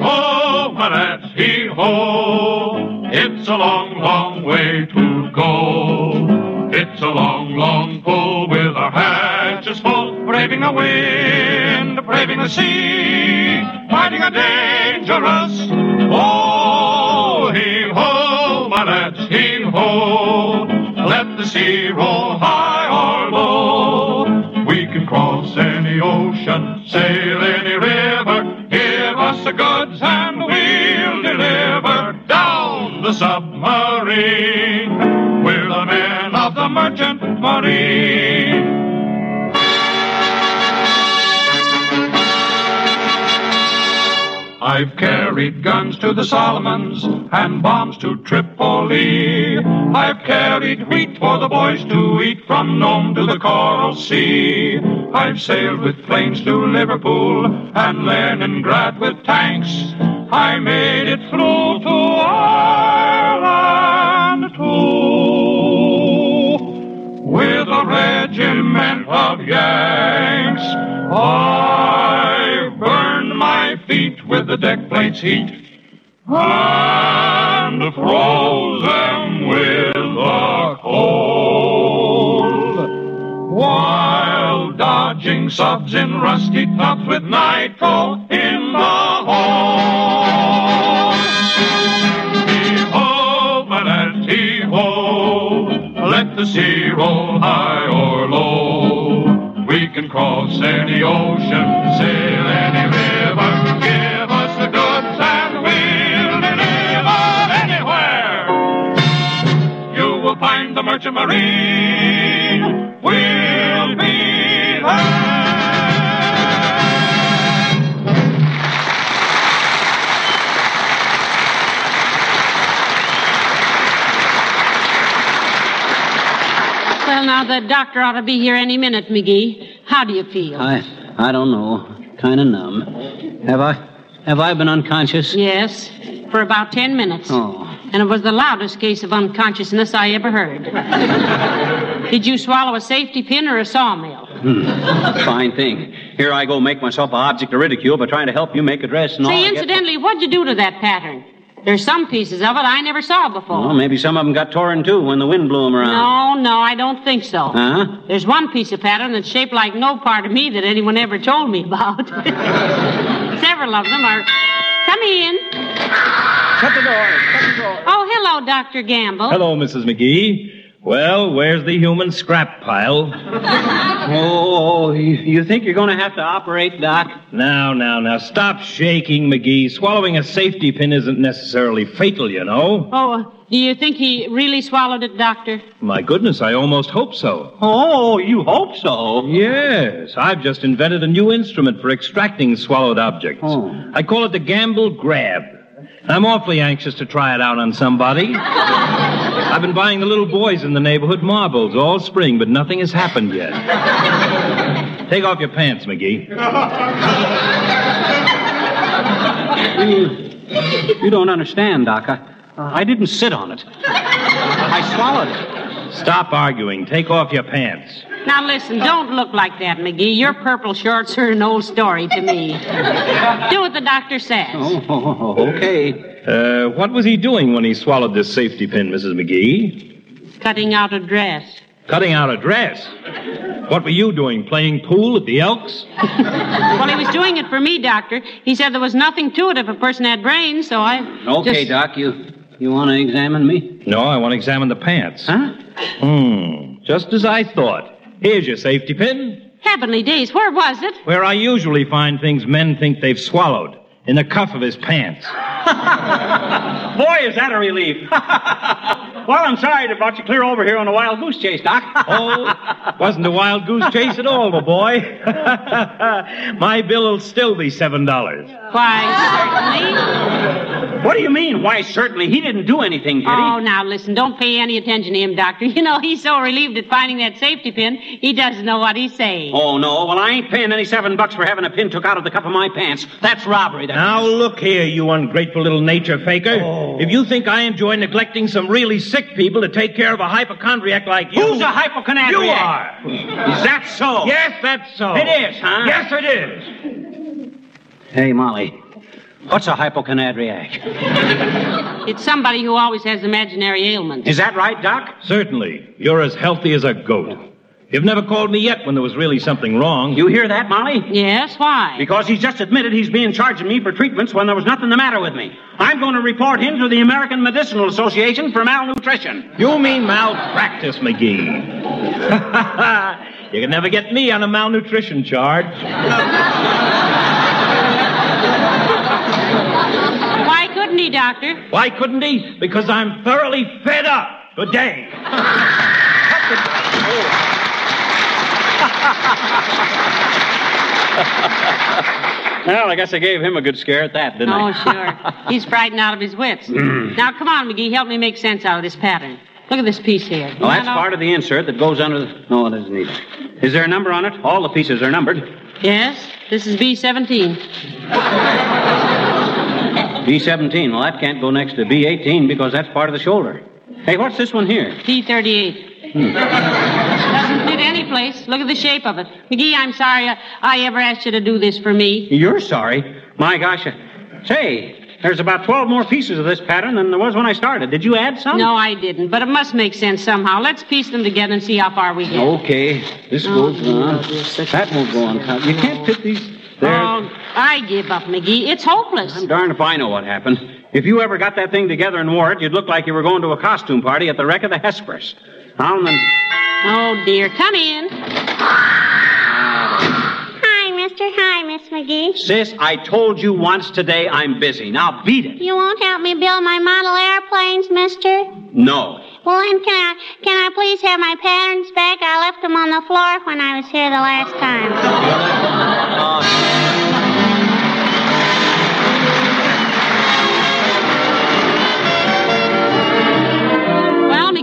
lads, heave ho. It's a long, long way to go. It's a long, long pull with our hatches full. Braving the wind, braving the sea, fighting a dangerous. Oh, heave ho, my lads, heave ho. Let the sea roll high or low. We can cross any ocean, sail any river. The goods and we'll deliver down the submarine. We're the men of the merchant marine. I've carried guns to the Solomons and bombs to Tripoli. I've carried wheat for the boys to eat from Nome to the Coral Sea. I've sailed with planes to Liverpool and Leningrad with tanks. I made it through to Ireland too with a regiment of Yanks. I burned with the deck plates heat and froze them with the cold. While dodging subs in rusty tubs with nitro in the hold. Heave-ho, my lads, heave-ho. Let the sea roll high or low. We can cross any ocean, sail any You will find the merchant marine. We'll be there. Well, now, the doctor ought to be here any minute, McGee. How do you feel? I, I don't know. Kind of numb. Have I, have I been unconscious? Yes, for about ten minutes. Oh. And it was the loudest case of unconsciousness I ever heard. Did you swallow a safety pin or a sawmill? Hmm. Fine thing. Here I go make myself an object of ridicule by trying to help you make a dress and all. Say, I get- incidentally, what'd you do to that pattern? There's some pieces of it I never saw before. Well, maybe some of them got torn too when the wind blew them around. No, no, I don't think so. Huh? There's one piece of pattern that's shaped like no part of me that anyone ever told me about. Several of them are. Come in. Shut the door. Shut the door. Oh, hello, Dr. Gamble. Hello, Mrs. McGee. Well, where's the human scrap pile? Oh, you, you think you're going to have to operate, Doc? Now, now, now, stop shaking, McGee. Swallowing a safety pin isn't necessarily fatal, you know. Oh, uh, do you think he really swallowed it, Doctor? My goodness, I almost hope so. Oh, you hope so? Yes, I've just invented a new instrument for extracting swallowed objects. Oh. I call it the Gamble Grab. I'm awfully anxious to try it out on somebody. I've been buying the little boys in the neighborhood marbles all spring, but nothing has happened yet. Take off your pants, McGee. You, you don't understand, Doc. I, I didn't sit on it. I swallowed it. Stop arguing. Take off your pants. Now listen, don't look like that, McGee. Your purple shorts are an old story to me. Do what the doctor says. Oh, okay. Uh, what was he doing when he swallowed this safety pin, Mrs. McGee? Cutting out a dress. Cutting out a dress. What were you doing? Playing pool at the Elks? Well, he was doing it for me, Doctor. He said there was nothing to it if a person had brains, so I. Okay, just... Doc, you you want to examine me? No, I want to examine the pants. Huh? Hmm. Just as I thought. Here's your safety pin. Heavenly days, where was it? Where I usually find things men think they've swallowed. In the cuff of his pants. Boy, is that a relief. well, I'm sorry to brought you clear over here on a wild goose chase, Doc. oh, wasn't a wild goose chase at all, my boy. My bill'll still be seven dollars. Why, certainly. What do you mean? Why, certainly. He didn't do anything, did he? Oh, now listen, don't pay any attention to him, Doctor. You know, he's so relieved at finding that safety pin, he doesn't know what he's saying. Oh, no. Well, I ain't paying any seven bucks for having a pin took out of the cuff of my pants. That's robbery. That Now look here, you ungrateful little nature faker. Oh. If you think I enjoy neglecting some really sick people to take care of a hypochondriac like you. Who's a hypochondriac? You are. Is that so? Yes, that's so. It is, huh? Yes, it is. Hey, Molly. What's a hypochondriac? It's somebody who always has imaginary ailments. Is that right, Doc? Certainly. You're as healthy as a goat. You've never called me yet when there was really something wrong. You hear that, Molly? Yes, why? Because he's just admitted he's being charging me for treatments when there was nothing the matter with me. I'm going to report him to the American Medicinal Association for malnutrition. You mean malpractice, McGee. you can never get me on a malnutrition charge. Why couldn't he, Doctor? Why couldn't he? Because I'm thoroughly fed up. Good day. Well, I guess I gave him a good scare at that, didn't Oh, I? Oh, sure. He's frightened out of his wits. Mm. now, come on, McGee. Help me make sense out of this pattern. Look at this piece here. Well, that's No, no. part of the insert that goes under the. No, it isn't either. Is there a number on it? All the pieces are numbered. Yes, this is B17. B17. Well, that can't go next to B18 because that's part of the shoulder. Hey, what's this one here? P38. Hmm. Doesn't fit any place. Look at the shape of it. McGee, I'm sorry I, I ever asked you to do this for me. You're sorry. My gosh. Say, there's about 12 more pieces of this pattern than there was when I started. Did you add some? No, I didn't, but it must make sense somehow. Let's piece them together and see how far we get. Okay. This Oh, goes on. That won't go on top. You can't fit these there. Oh, I give up, McGee. It's hopeless. I'm darned if I know what happened. If you ever got that thing together and wore it, you'd look like you were going to a costume party at the wreck of the Hesperus. Now and then. Oh, dear. Come in. Hi, mister. Hi, Miss McGee. Sis, I told you once today I'm busy. Now beat it. You won't help me build my model airplanes, mister? No. Well, then can I can I please have my patterns back? I left them on the floor when I was here the last time. Well, uh,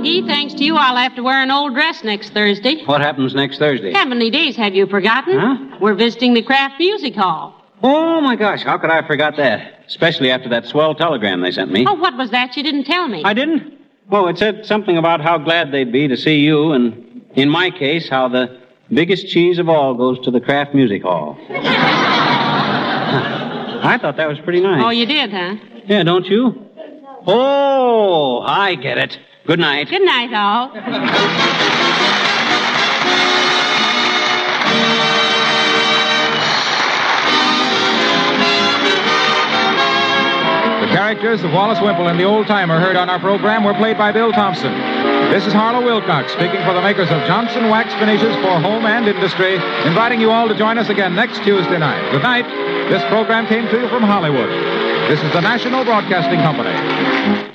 McGee, thanks to you, I'll have to wear an old dress next Thursday. What happens next Thursday? Heavenly days, have you forgotten? Huh? We're visiting the Kraft Music Hall. Oh, my gosh. How could I have forgot that? Especially after that swell telegram they sent me. Oh, what was that? You didn't tell me. I didn't? Well, it said something about how glad they'd be to see you, and in my case, how the biggest cheese of all goes to the Kraft Music Hall. I thought that was pretty nice. Oh, you did, huh? Yeah, don't you? Oh, I get it. Good night. Good night, all. The characters of Wallace Wimple and the Old Timer heard on our program were played by Bill Thompson. This is Harlow Wilcox speaking for the makers of Johnson Wax Finishes for Home and Industry, inviting you all to join us again next Tuesday night. Good night. This program came to you from Hollywood. This is the National Broadcasting Company.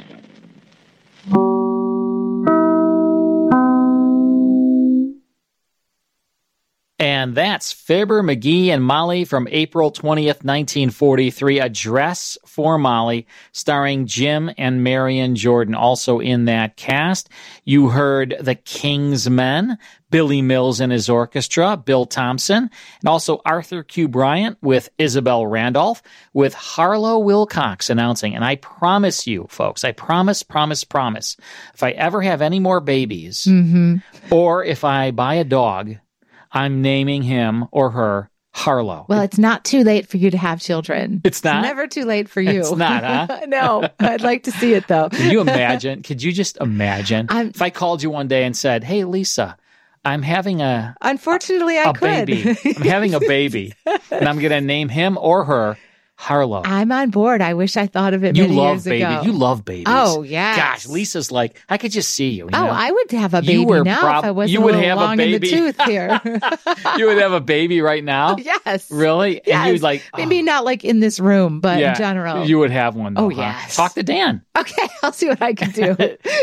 And that's Fibber, McGee, and Molly from April 20th, 1943. A Dress for Molly, starring Jim and Marion Jordan, also in that cast. You heard The King's Men, Billy Mills and his orchestra, Bill Thompson, and also Arthur Q. Bryan with Isabel Randolph, with Harlow Wilcox announcing. And I promise you, folks, I promise, promise, promise, if I ever have any more babies, Mm-hmm. or if I buy a dog, I'm naming him or her Harlow. Well, it's not too late for you to have children. It's not? never too late for you. It's not, huh? no, I'd like to see it though. Can you imagine? Could you just imagine if I called you one day and said, "Hey, Lisa, I'm having a Unfortunately, I a could. baby. I'm having a baby, and I'm going to name him or her Harlow." I'm on board. I wish I thought of it You many love years babies. ago. You love babies. Oh, yeah. Gosh, Lisa's like, I could just see you. you Oh, know? I would have a You baby were now prob- if I wasn't you would little have a long in the tooth here. you would have a baby right now. yes. Really? Yes. And you'd like, Maybe not like in this room, but yeah, in general. you would have one. Though, Oh, huh? Talk to Dan. Okay, I'll see what I can do.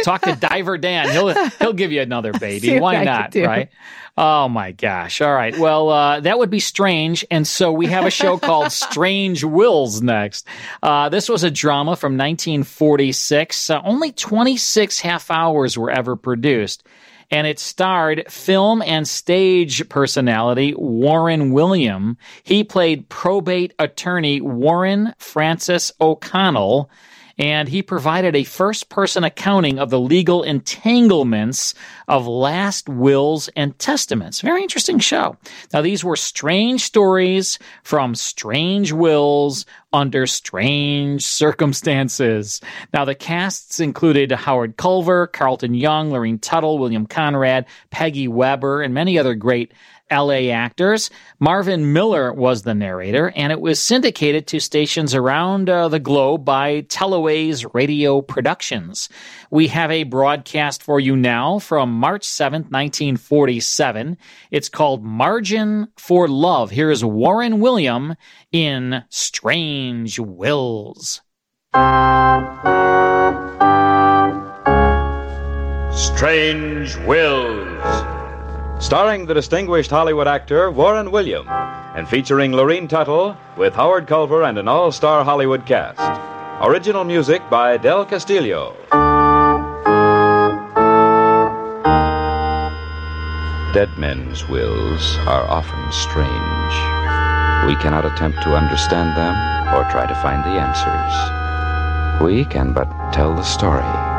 Talk to Diver Dan. He'll he'll give you another baby. Why not? Right? Oh my gosh. All right. Well, uh, that would be strange. And so we have a show called Strange Wills next. Uh, this was a drama from 1946. Uh, only 26 half hours were ever produced. And it starred film and stage personality Warren William. He played probate attorney Warren Francis O'Connell. And he provided a first person accounting of the legal entanglements of last wills and testaments. Very interesting show. Now, these were strange stories from strange wills under strange circumstances. Now, the casts included Howard Culver, Carlton Young, Lorene Tuttle, William Conrad, Peggy Weber, and many other great LA actors. Marvin Miller was the narrator, and it was syndicated to stations around uh, the globe by Teleways Radio Productions. We have a broadcast for you now from March 7th, 1947. It's called Margin for Love. Here is Warren William in Strange Wills. Strange Wills starring the distinguished Hollywood actor Warren William, and featuring Lorene Tuttle with Howard Culver and an all star Hollywood cast. Original music by Del Castillo. Dead men's wills are often strange. We cannot attempt to understand them or try to find the answers. We can but tell the story.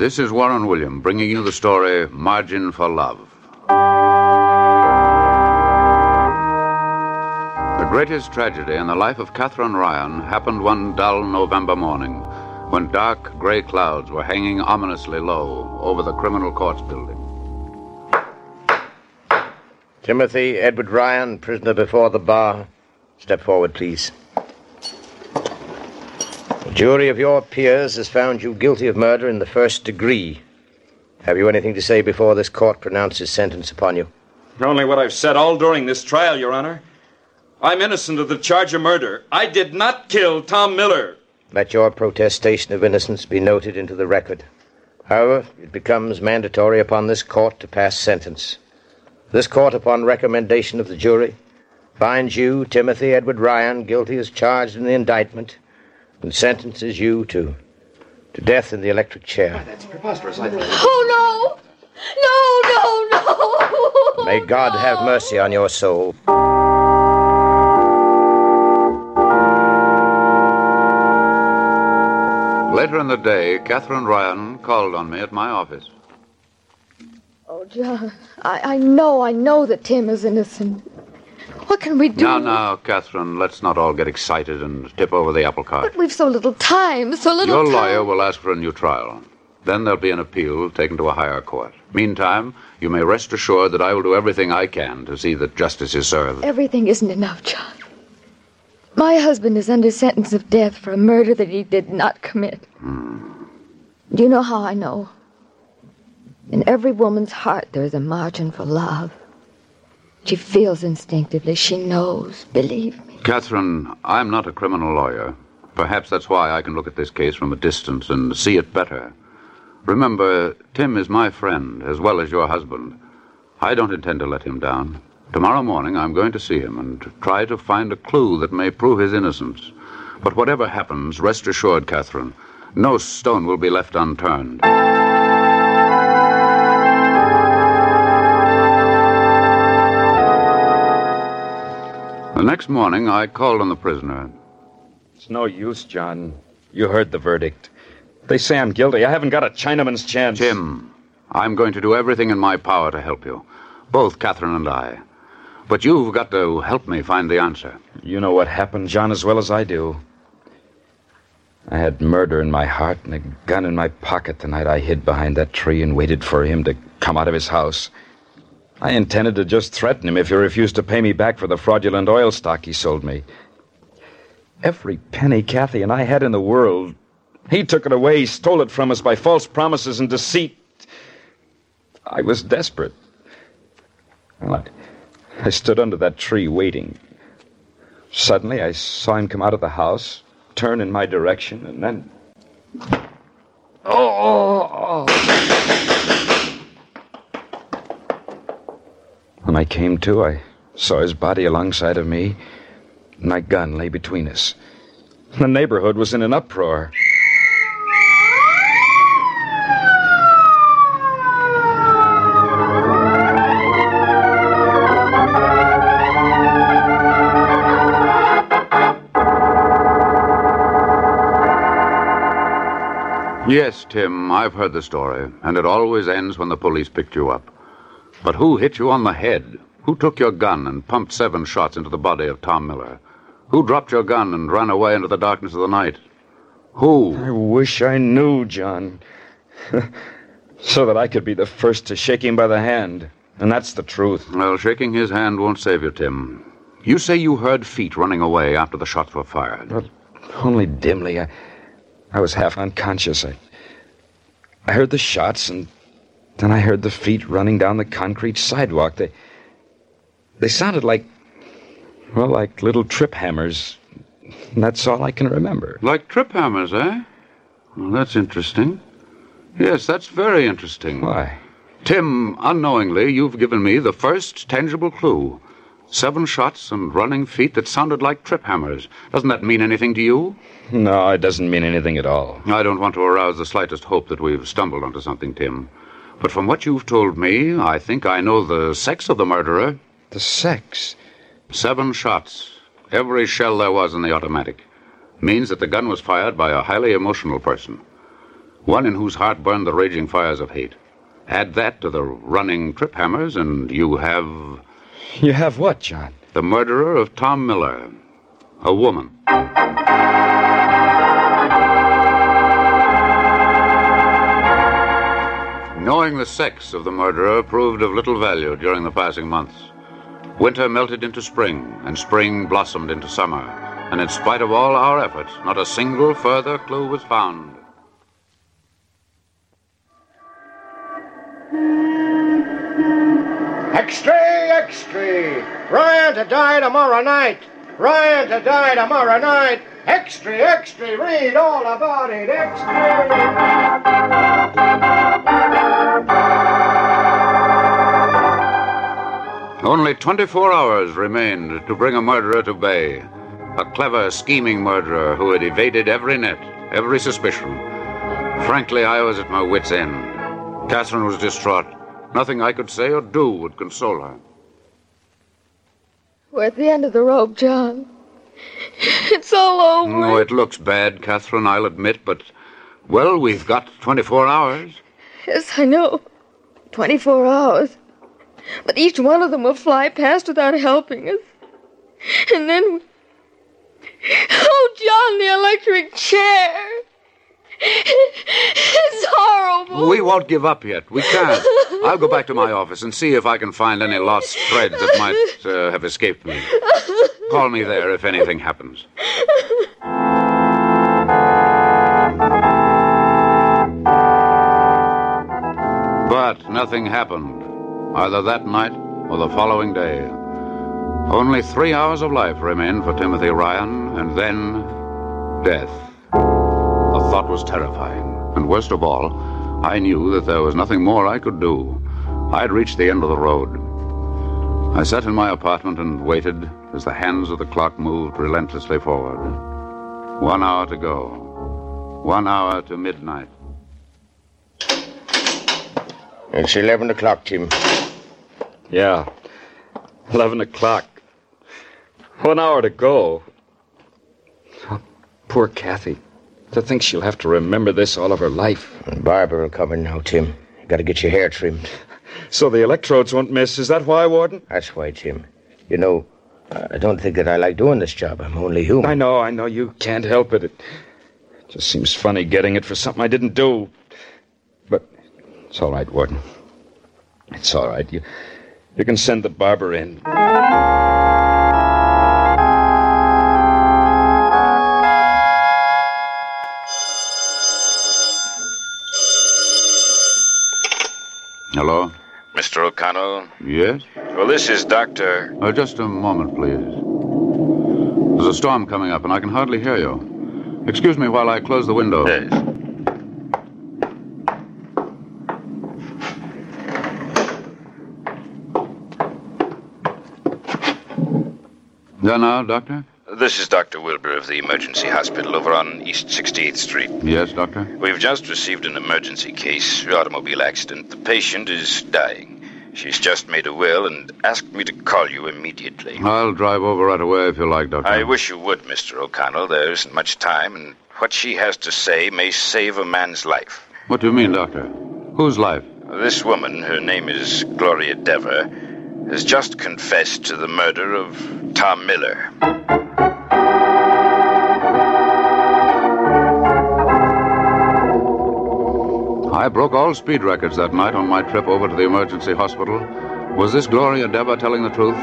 This is Warren William bringing you the story Margin for Love. The greatest tragedy in the life of Catherine Ryan happened one dull November morning when dark gray clouds were hanging ominously low over the criminal courts building. Timothy Edward Ryan, prisoner before the bar. Step forward, please. The jury of your peers has found you guilty of murder in the first degree. Have you anything to say before this court pronounces sentence upon you? Only what I've said all during this trial, Your Honor. I'm innocent of the charge of murder. I did not kill Tom Miller. Let your protestation of innocence be noted into the record. However, it becomes mandatory upon this court to pass sentence. This court, upon recommendation of the jury, finds you, Timothy Edward Ryan, guilty as charged in the indictment and sentences you to to death in the electric chair. That's preposterous, I think. Oh, no! No, no, no! May God have mercy on your soul. Later in the day, Catherine Ryan called on me at my office. Oh, John, I, I know, I know that Tim is innocent. What can we do? Now, now, Catherine, let's not all get excited and tip over the apple cart. But we've so little time, so little Your time. lawyer will ask for a new trial. Then there'll be an appeal taken to a higher court. Meantime, you may rest assured that I will do everything I can to see that justice is served. Everything isn't enough, John. My husband is under sentence of death for a murder that he did not commit. Hmm. Do you know how I know? In every woman's heart, there is a margin for love. She feels instinctively. She knows. Believe me. Catherine, I'm not a criminal lawyer. Perhaps that's why I can look at this case from a distance and see it better. Remember, Tim is my friend as well as your husband. I don't intend to let him down. Tomorrow morning, I'm going to see him and try to find a clue that may prove his innocence. But whatever happens, rest assured, Catherine, no stone will be left unturned. The next morning, I called on the prisoner. It's no use, John. You heard the verdict. They say I'm guilty. I haven't got a Chinaman's chance. Tim, I'm going to do everything in my power to help you. Both Catherine and I. But you've got to help me find the answer. You know what happened, John, as well as I do. I had murder in my heart and a gun in my pocket the night I hid behind that tree and waited for him to come out of his house. I intended to just threaten him if he refused to pay me back for the fraudulent oil stock he sold me. Every penny Kathy and I had in the world, he took it away, stole it from us by false promises and deceit. I was desperate. I, I stood under that tree waiting. Suddenly, I saw him come out of the house, turn in my direction, and then. Oh, oh, oh. When I came to, I saw his body alongside of me. My gun lay between us. The neighborhood was in an uproar. Yes, Tim, I've heard the story, and it always ends when the police picked you up. But who hit you on the head? Who took your gun and pumped seven shots into the body of Tom Miller? Who dropped your gun and ran away into the darkness of the night? Who? I wish I knew, John. so that I could be the first to shake him by the hand. And that's the truth. Well, shaking his hand won't save you, Tim. You say you heard feet running away after the shots were fired. Well, only dimly. I, I was half unconscious. I, I heard the shots, and then I heard the feet running down the concrete sidewalk. They, they sounded like, well, like little trip hammers. And that's all I can remember. Like trip hammers, eh? Well, that's interesting. Yes, that's very interesting. Why? Tim, unknowingly, you've given me the first tangible clue. Seven shots and running feet that sounded like trip hammers. Doesn't that mean anything to you? No, it doesn't mean anything at all. I don't want to arouse the slightest hope that we've stumbled onto something, Tim. But from what you've told me, I think I know the sex of the murderer. The sex? Seven shots. Every shell there was in the automatic. Means that the gun was fired by a highly emotional person. One in whose heart burned the raging fires of hate. Add that to the running trip hammers, and you have. You have what, John? The murderer of Tom Miller. A woman. Knowing the sex of the murderer proved of little value during the passing months. Winter melted into spring, and spring blossomed into summer. And in spite of all our efforts, not a single further clue was found. Extra, extra! Ryan to die tomorrow night! Ryan to die tomorrow night! Extra, extra! Read all about it! Extra! Only 24 hours remained to bring a murderer to bay. A clever, scheming murderer who had evaded every net, every suspicion. Frankly, I was at my wits' end. Catherine was distraught. Nothing I could say or do would console her. We're at the end of the rope, John. It's all over. No, it looks bad, Catherine, I'll admit, but, well, we've got 24 hours. Yes, I know. 24 hours. But each one of them will fly past without helping us. And then. Oh, John, the electric chair. It's horrible. We won't give up yet. We can't. I'll go back to my office and see if I can find any lost threads that might uh, have escaped me. Call me there if anything happens. But nothing happened, either that night or the following day. Only three hours of life remained for Timothy Ryan, and then death. The thought was terrifying, and worst of all, I knew that there was nothing more I could do. I'd reached the end of the road. I sat in my apartment and waited as the hands of the clock moved relentlessly forward. One hour to go. One hour to midnight. It's 11 o'clock, Tim. Yeah. 11 o'clock. One hour to go. Oh, poor Kathy. To think she'll have to remember this all of her life. And Barbara will come in now, Tim. You gotta get your hair trimmed. So the electrodes won't miss. Is that why, Warden? That's why, Tim. You know, I don't think that I like doing this job. I'm only human. I know, I know. You can't help it. It just seems funny getting it for something I didn't do. But it's all right, Warden. It's all right. You, you can send the barber in. Hello? Mr. O'Connell? Yes? Well, this is Dr. Uh, just a moment, please. There's a storm coming up, and I can hardly hear you. Excuse me while I close the window. Yes. There now, Doctor? This is Dr. Wilbur of the emergency hospital over on East 68th Street. Yes, Doctor? We've just received an emergency case, automobile accident. The patient is dying. She's just made a will and asked me to call you immediately. I'll drive over right away if you like, Doctor. I wish you would, Mr. O'Connell. There isn't much time, and what she has to say may save a man's life. What do you mean, Doctor? Whose life? This woman, her name is Gloria Dever, has just confessed to the murder of Tom Miller. I broke all speed records that night on my trip over to the emergency hospital. Was this Gloria Dever telling the truth?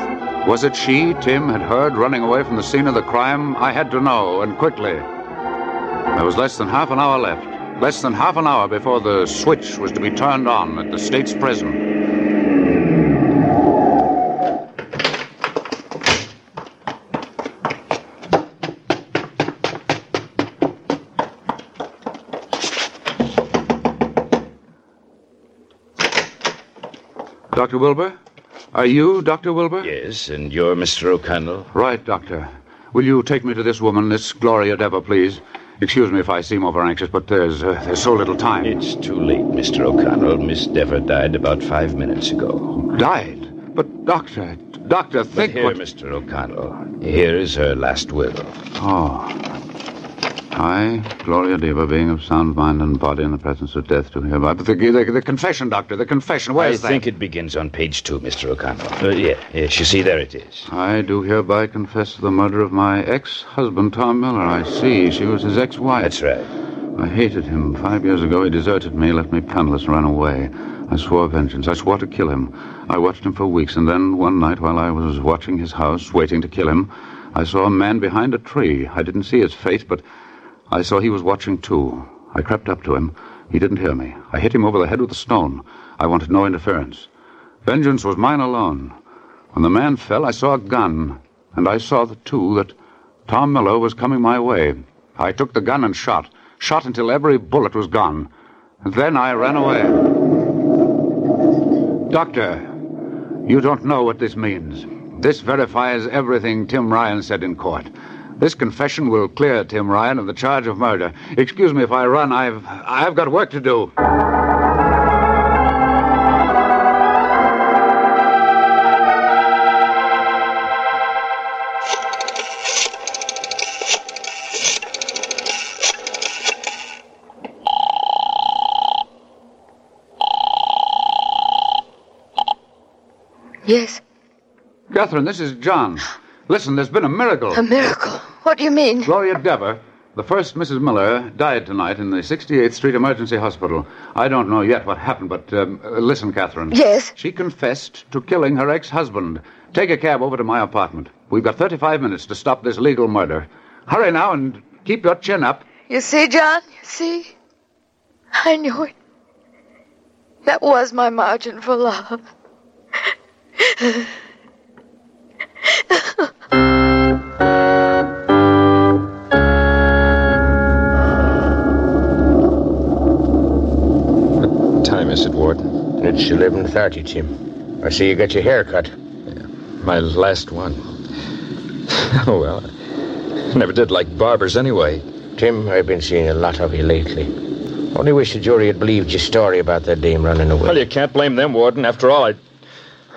Was it she Tim had heard running away from the scene of the crime? I had to know, and quickly. There was less than half an hour left. Less than half an hour before the switch was to be turned on at the state's prison. Dr. Wilbur? Are you Dr. Wilbur? Yes, and you're Mr. O'Connell? Right, Doctor. Will you take me to this woman, this Gloria Dever, please? Excuse me if I seem over anxious, but there's uh, there's so little time. It's too late, Mr. O'Connell. Miss Dever died about five minutes ago. Died? But, Doctor, Doctor, think but here, what... Mr. O'Connell. Here is her last will. Oh. I, Gloria Dever, being of sound mind and body in the presence of death, do hereby. But the, the, the confession, Doctor, the confession, where I is that? I think it begins on page two, Mr. O'Connell. Uh, yeah, yes, you see, there it is. I do hereby confess the murder of my ex-husband, Tom Miller. I see. She was his ex-wife. That's right. I hated him. Five years ago, he deserted me, left me penniless, and ran away. I swore vengeance. I swore to kill him. I watched him for weeks, and then one night, while I was watching his house, waiting to kill him, I saw a man behind a tree. I didn't see his face, but I saw he was watching too. I crept up to him. He didn't hear me. I hit him over the head with a stone. I wanted no interference. Vengeance was mine alone. When the man fell, I saw a gun, and I saw, too, that Tom Miller was coming my way. I took the gun and shot, shot until every bullet was gone. And then I ran away. Doctor, you don't know what this means. This verifies everything Tim Ryan said in court. This confession will clear Tim Ryan of the charge of murder. Excuse me if I run. I've I've got work to do. Yes, Catherine, this is John. Listen, there's been a miracle. a miracle. What do you mean? Gloria Dever, the first Mrs. Miller, died tonight in the 68th Street Emergency Hospital. I don't know yet what happened, but um, uh, listen, Catherine. Yes? She confessed to killing her ex husband. Take a cab over to my apartment. We've got 35 minutes to stop this legal murder. Hurry now and keep your chin up. You see, John? You see? I knew it. That was my margin for love. It's 11.30, Tim. I see you got your hair cut. Yeah, My last one. oh, well. I never did like barbers anyway. Tim, I've been seeing a lot of you lately. Only wish the jury had believed your story about that dame running away. Well, you can't blame them, Warden. After all, I,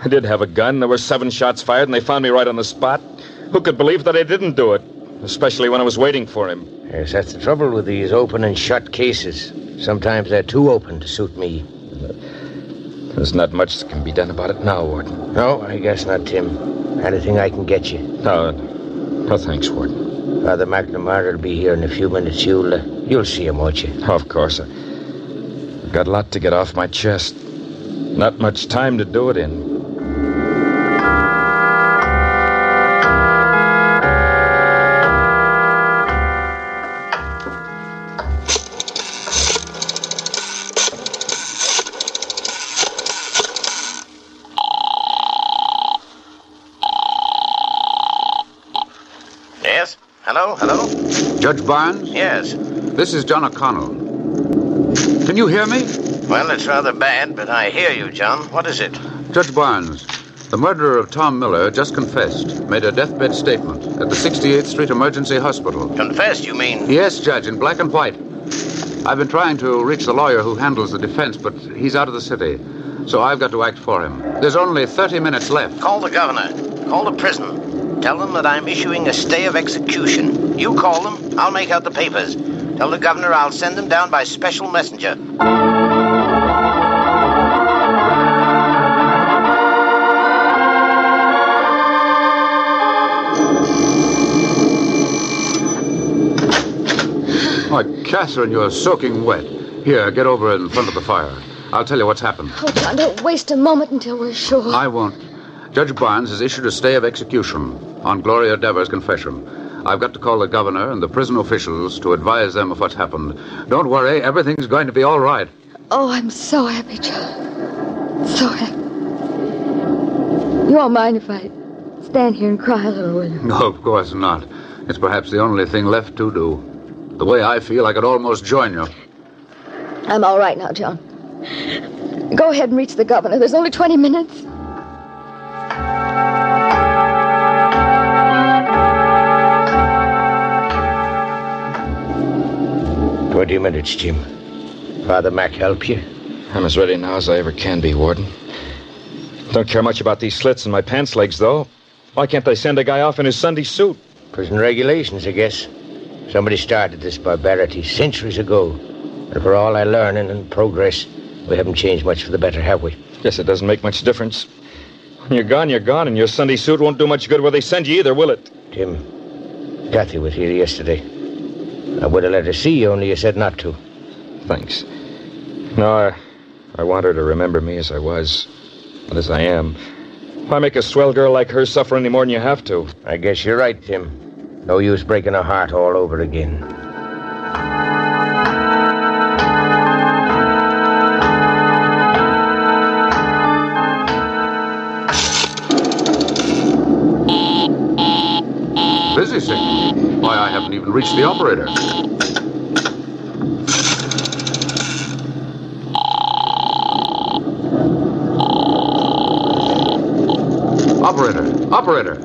I did have a gun. There were seven shots fired, and they found me right on the spot. Who could believe that I didn't do it? Especially when I was waiting for him. Yes, that's the trouble with these open and shut cases. Sometimes they're too open to suit me. There's not much that can be done about it now, Warden. No, I guess not, Tim. Anything I can get you. No, no thanks, Warden. Father McNamara will be here in a few minutes. You'll, uh, you'll see him, won't you? Of course. I've got a lot to get off my chest. Not much time to do it in. Judge Barnes? Yes. This is John O'Connell. Can you hear me? Well, it's rather bad, but I hear you, John. What is it? Judge Barnes, the murderer of Tom Miller just confessed, made a deathbed statement at the 68th Street Emergency Hospital. Confessed, you mean? Yes, Judge, in black and white. I've been trying to reach the lawyer who handles the defense, but he's out of the city. So I've got to act for him. There's only 30 minutes left. Call the governor. Call the prison. Tell them that I'm issuing a stay of execution. You call them. I'll make out the papers. Tell the governor I'll send them down by special messenger. Why, Catherine, you're soaking wet. Here, get over in front of the fire. I'll tell you what's happened. Oh, John, don't waste a moment until we're sure. I won't. Judge Barnes has issued a stay of execution on Gloria Dever's confession. I've got to call the governor and the prison officials to advise them of what's happened. Don't worry, everything's going to be all right. Oh, I'm so happy, John. So happy. You won't mind if I stand here and cry a little, will you? No, of course not. It's perhaps the only thing left to do. The way I feel, I could almost join you. I'm all right now, John. Go ahead and reach the governor. There's only 20 minutes. Twenty minutes, Jim. Father Mac help you? I'm as ready now as I ever can be, Warden. Don't care much about these slits in my pants legs, though. Why can't they send a guy off in his Sunday suit? Prison regulations, I guess. Somebody started this barbarity centuries ago. And for all our learning and progress, we haven't changed much for the better, have we? Yes, it doesn't make much difference. When you're gone, you're gone, and your Sunday suit won't do much good where they send you either, will it? Tim, Kathy was here yesterday. I would have let her see you, only you said not to. Thanks. No, I, I want her to remember me as I was, and as I am. Why make a swell girl like her suffer any more than you have to? I guess you're right, Tim. No use breaking her heart all over again. Haven't even reached the operator. Operator, operator,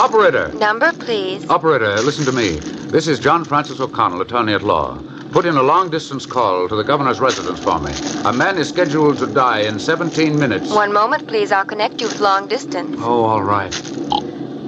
operator, Number, please. operator, listen to me. This is John Francis O'Connell, attorney at law. Put in a long distance call to the governor's residence for me. A man is scheduled to die in 17 minutes. One moment, please. I'll connect you with long distance. Oh, all right.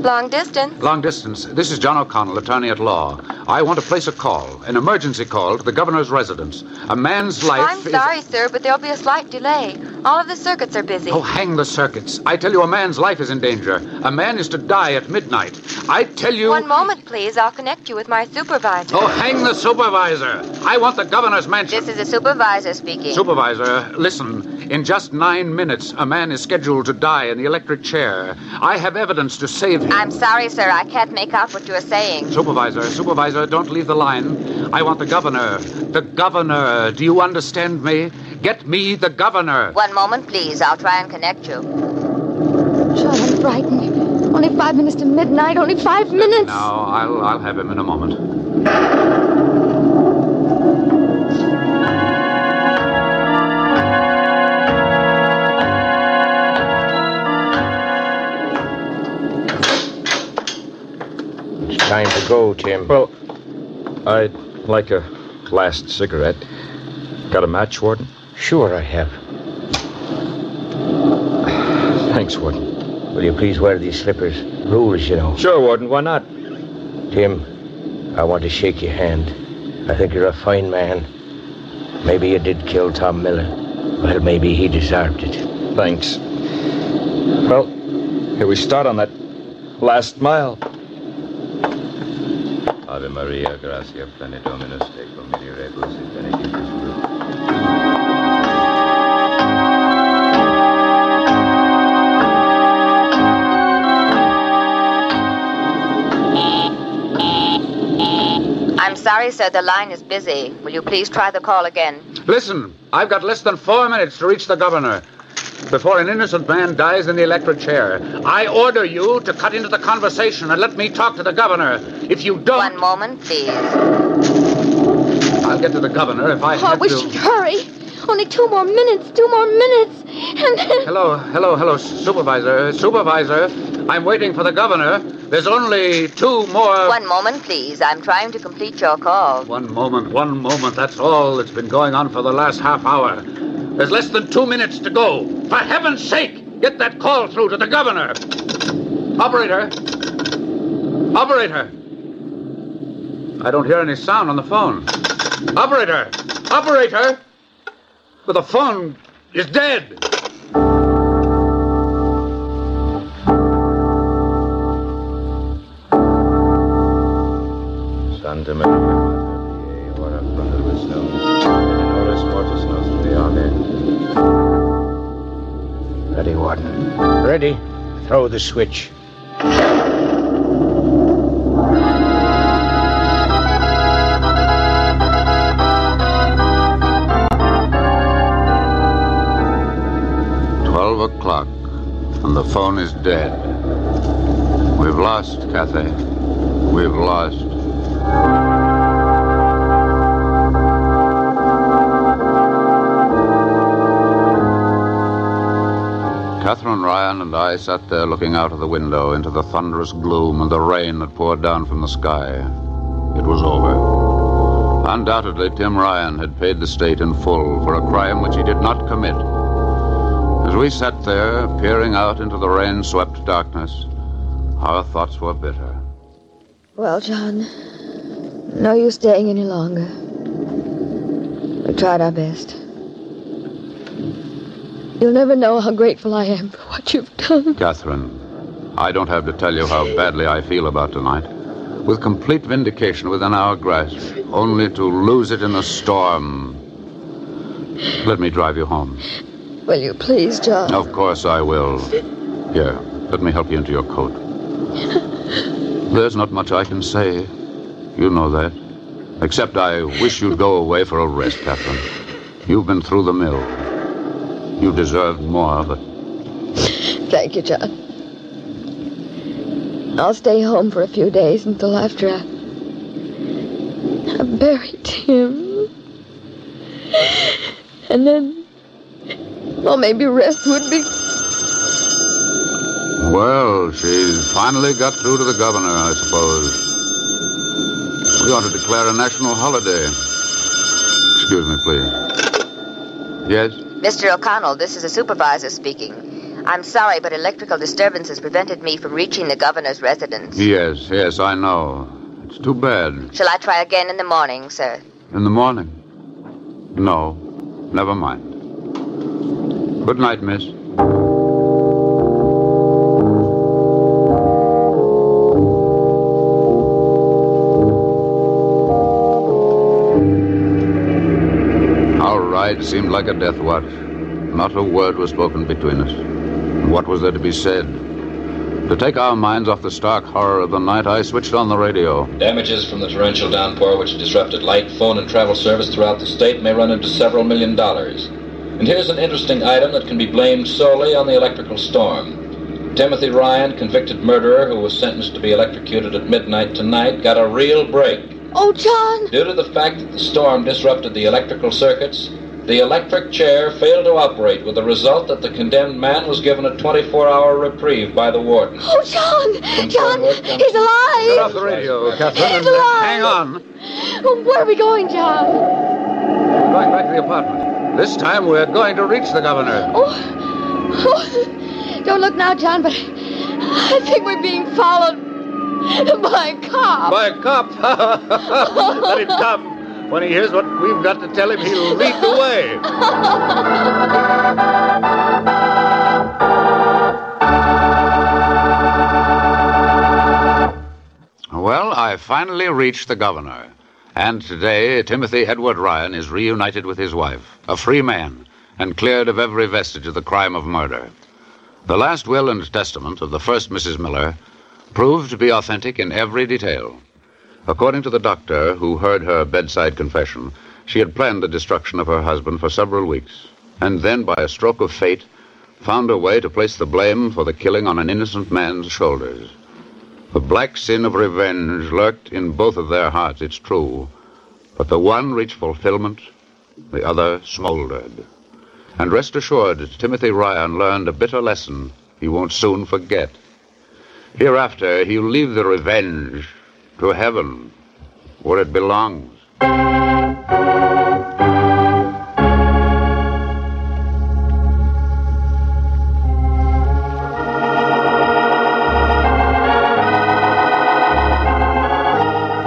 Long distance? Long distance. This is John O'Connell, attorney at law. I want to place a call, an emergency call to the governor's residence. A man's life I'm is. sorry, sir, but there'll be a slight delay. All of the circuits are busy. Oh, hang the circuits. I tell you, a man's life is in danger. A man is to die at midnight. I tell you. One moment, please. I'll connect you with my supervisor. Oh, hang the supervisor. I want the governor's mansion. This is the supervisor speaking. Supervisor, listen. In just nine minutes, a man is scheduled to die in the electric chair. I have evidence to save him. I'm sorry, sir. I can't make out what you're saying. Supervisor, supervisor, don't leave the line. I want the governor. The governor. Do you understand me? Get me the governor. One moment, please. I'll try and connect you. John, I'm frightened. Only five minutes to midnight. Only five minutes. No, I'll, I'll have him in a moment. It's time to go, Tim. Well, I'd like a last cigarette. Got a match, Warden? Sure, I have. Thanks, Warden. Will you please wear these slippers? Rules, you know. Sure, Warden. Why not? Tim, I want to shake your hand. I think you're a fine man. Maybe you did kill Tom Miller. Well, maybe he deserved it. Thanks. Well, here we start on that last mile. Ave Maria, gracia plena Dominus tecum, miserebus et benedictus I'm sorry, sir. The line is busy. Will you please try the call again? Listen, I've got less than four minutes to reach the governor. Before an innocent man dies in the electric chair, I order you to cut into the conversation and let me talk to the governor. If you don't. One moment, please. I'll get to the governor if I Oh, I have wish to. you'd hurry. Only two more minutes. Two more minutes. And then. Hello, hello, hello, supervisor. Supervisor, I'm waiting for the governor. There's only two more. One moment, please. I'm trying to complete your call. One moment, one moment. That's all that's been going on for the last half hour. There's less than two minutes to go. For heaven's sake, get that call through to the governor. Operator. Operator. I don't hear any sound on the phone. Operator! Operator! But the phone is dead. Santa Maria, Mater Dei, ora pro nobis nos, et in horis mortis nostri. Amen. Ready, Warden. Ready. Throw the switch. Twelve o'clock, and the phone is dead. We've lost, Kathy. We've lost. Catherine Ryan and I sat there looking out of the window into the thunderous gloom and the rain that poured down from the sky. It was over. Undoubtedly, Tim Ryan had paid the state in full for a crime which he did not commit. As we sat there, peering out into the rain swept darkness, our thoughts were bitter. Well, John, no use staying any longer. We tried our best. You'll never know how grateful I am for what you've done. Catherine, I don't have to tell you how badly I feel about tonight. With complete vindication within our grasp, only to lose it in a storm. Let me drive you home. Will you please, John? Of course I will. Here, let me help you into your coat. There's not much I can say. You know that. Except I wish you'd go away for a rest, Catherine. You've been through the mill. You deserved more, but Thank you, John. I'll stay home for a few days until after I, I buried him. And then, well, maybe rest would be. Well, she's finally got through to the governor, I suppose. We ought to declare a national holiday. Excuse me, please. Yes? Mr. O'Connell, this is a supervisor speaking. I'm sorry, but electrical disturbances prevented me from reaching the governor's residence. Yes, yes, I know. It's too bad. Shall I try again in the morning, sir? In the morning? No, never mind. Good night, miss. Our ride seemed like a death watch. Not a word was spoken between us. What was there to be said? To take our minds off the stark horror of the night, I switched on the radio. Damages from the torrential downpour which disrupted light, phone, and travel service throughout the state may run into several million dollars. And here's an interesting item that can be blamed solely on the electrical storm. Timothy Ryan, convicted murderer who was sentenced to be electrocuted at midnight tonight, got a real break. Oh, John! Due to the fact that the storm disrupted the electrical circuits, the electric chair failed to operate, with the result that the condemned man was given a 24 hour reprieve by the warden. Oh, John! John, he's alive! Get off the radio, Catherine, He's uh, alive! hang on. Where are we going, John? Going back to the apartment. This time we're going to reach the governor. Oh, oh, don't look now, John, but I think we're being followed by a cop. By a cop? Let him come. When he hears what we've got to tell him, he'll lead the way. Well, I finally reached the governor. And today, Timothy Edward Ryan is reunited with his wife, a free man, and cleared of every vestige of the crime of murder. The last will and testament of the first Mrs. Miller proved to be authentic in every detail. According to the doctor who heard her bedside confession, she had planned the destruction of her husband for several weeks, and then, by a stroke of fate, found a way to place the blame for the killing on an innocent man's shoulders. The black sin of revenge lurked in both of their hearts, it's true, but the one reached fulfillment, the other smoldered. And rest assured, Timothy Ryan learned a bitter lesson he won't soon forget. Hereafter, he'll leave the revenge to heaven, where it belongs.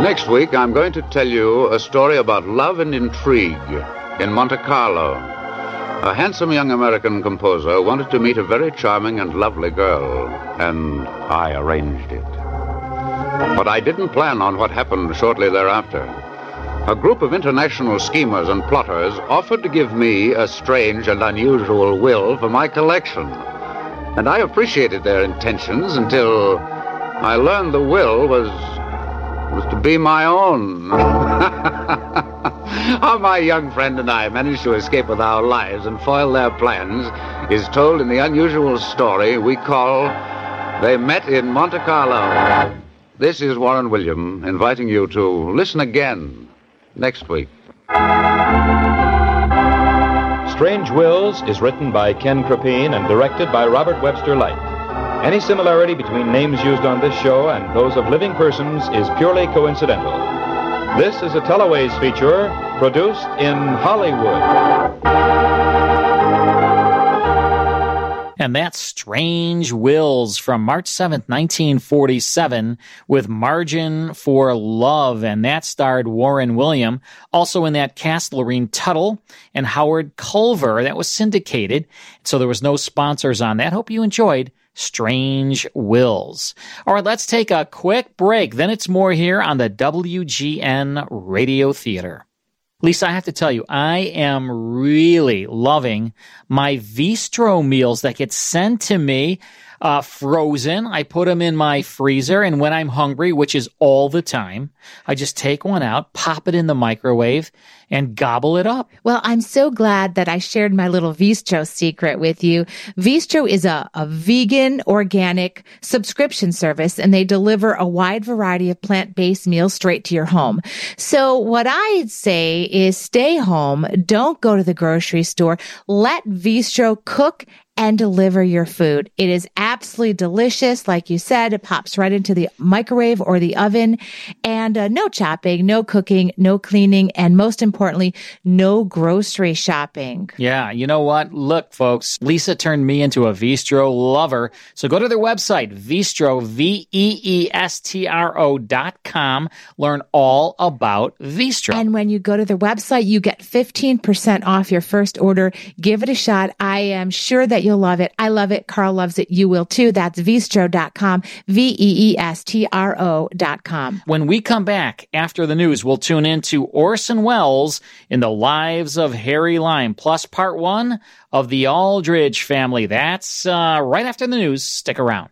Next week, I'm going to tell you a story about love and intrigue in Monte Carlo. A handsome young American composer wanted to meet a very charming and lovely girl, and I arranged it. But I didn't plan on what happened shortly thereafter. A group of international schemers and plotters offered to give me a strange and unusual will for my collection. And I appreciated their intentions until I learned the will was was to be my own. How my young friend and I managed to escape with our lives and foil their plans is told in the unusual story we call They Met in Monte Carlo. This is Warren William inviting you to listen again next week. Strange Wills is written by Ken Crepine and directed by Robert Webster Light. Any similarity between names used on this show and those of living persons is purely coincidental. This is a Teleways feature produced in Hollywood. And that's Strange Wills from March 7th, 1947, with Margin for Love. And that starred Warren William. Also in that cast, Lorene Tuttle and Howard Culver. That was syndicated. So there was no sponsors on that. Hope you enjoyed Strange Wills. All right, let's take a quick break. Then it's more here on the WGN Radio Theater. Lisa, I have to tell you, I am really loving my Veestro meals that get sent to me uh, frozen. I put them in my freezer, and when I'm hungry, which is all the time, I just take one out, pop it in the microwave, and gobble it up. Well, I'm so glad that I shared my little Veestro secret with you. Veestro is a, a vegan, organic subscription service, and they deliver a wide variety of plant-based meals straight to your home. So what I'd say is stay home. Don't go to the grocery store. Let Veestro cook and deliver your food. It is absolutely delicious. Like you said, it pops right into the microwave or the oven and uh, no chopping, no cooking, no cleaning, and most importantly, no grocery shopping. Yeah, you know what? Look, folks, Lisa turned me into a Veestro lover. So go to their website, Veestro, V-E-E-S-T-R-O dot com. Learn all about Veestro. And when you go to their website, you get 15% off your first order. Give it a shot. I am sure that you'll love it. I love it. Carl loves it. You will too. That's Veestro.com, V-E-E-S-T-R-O dot com. When we come back after the news, we'll tune in to Orson Welles in The Lives of Harry Lime, plus part one of the Aldrich family. That's uh, right after the news. Stick around.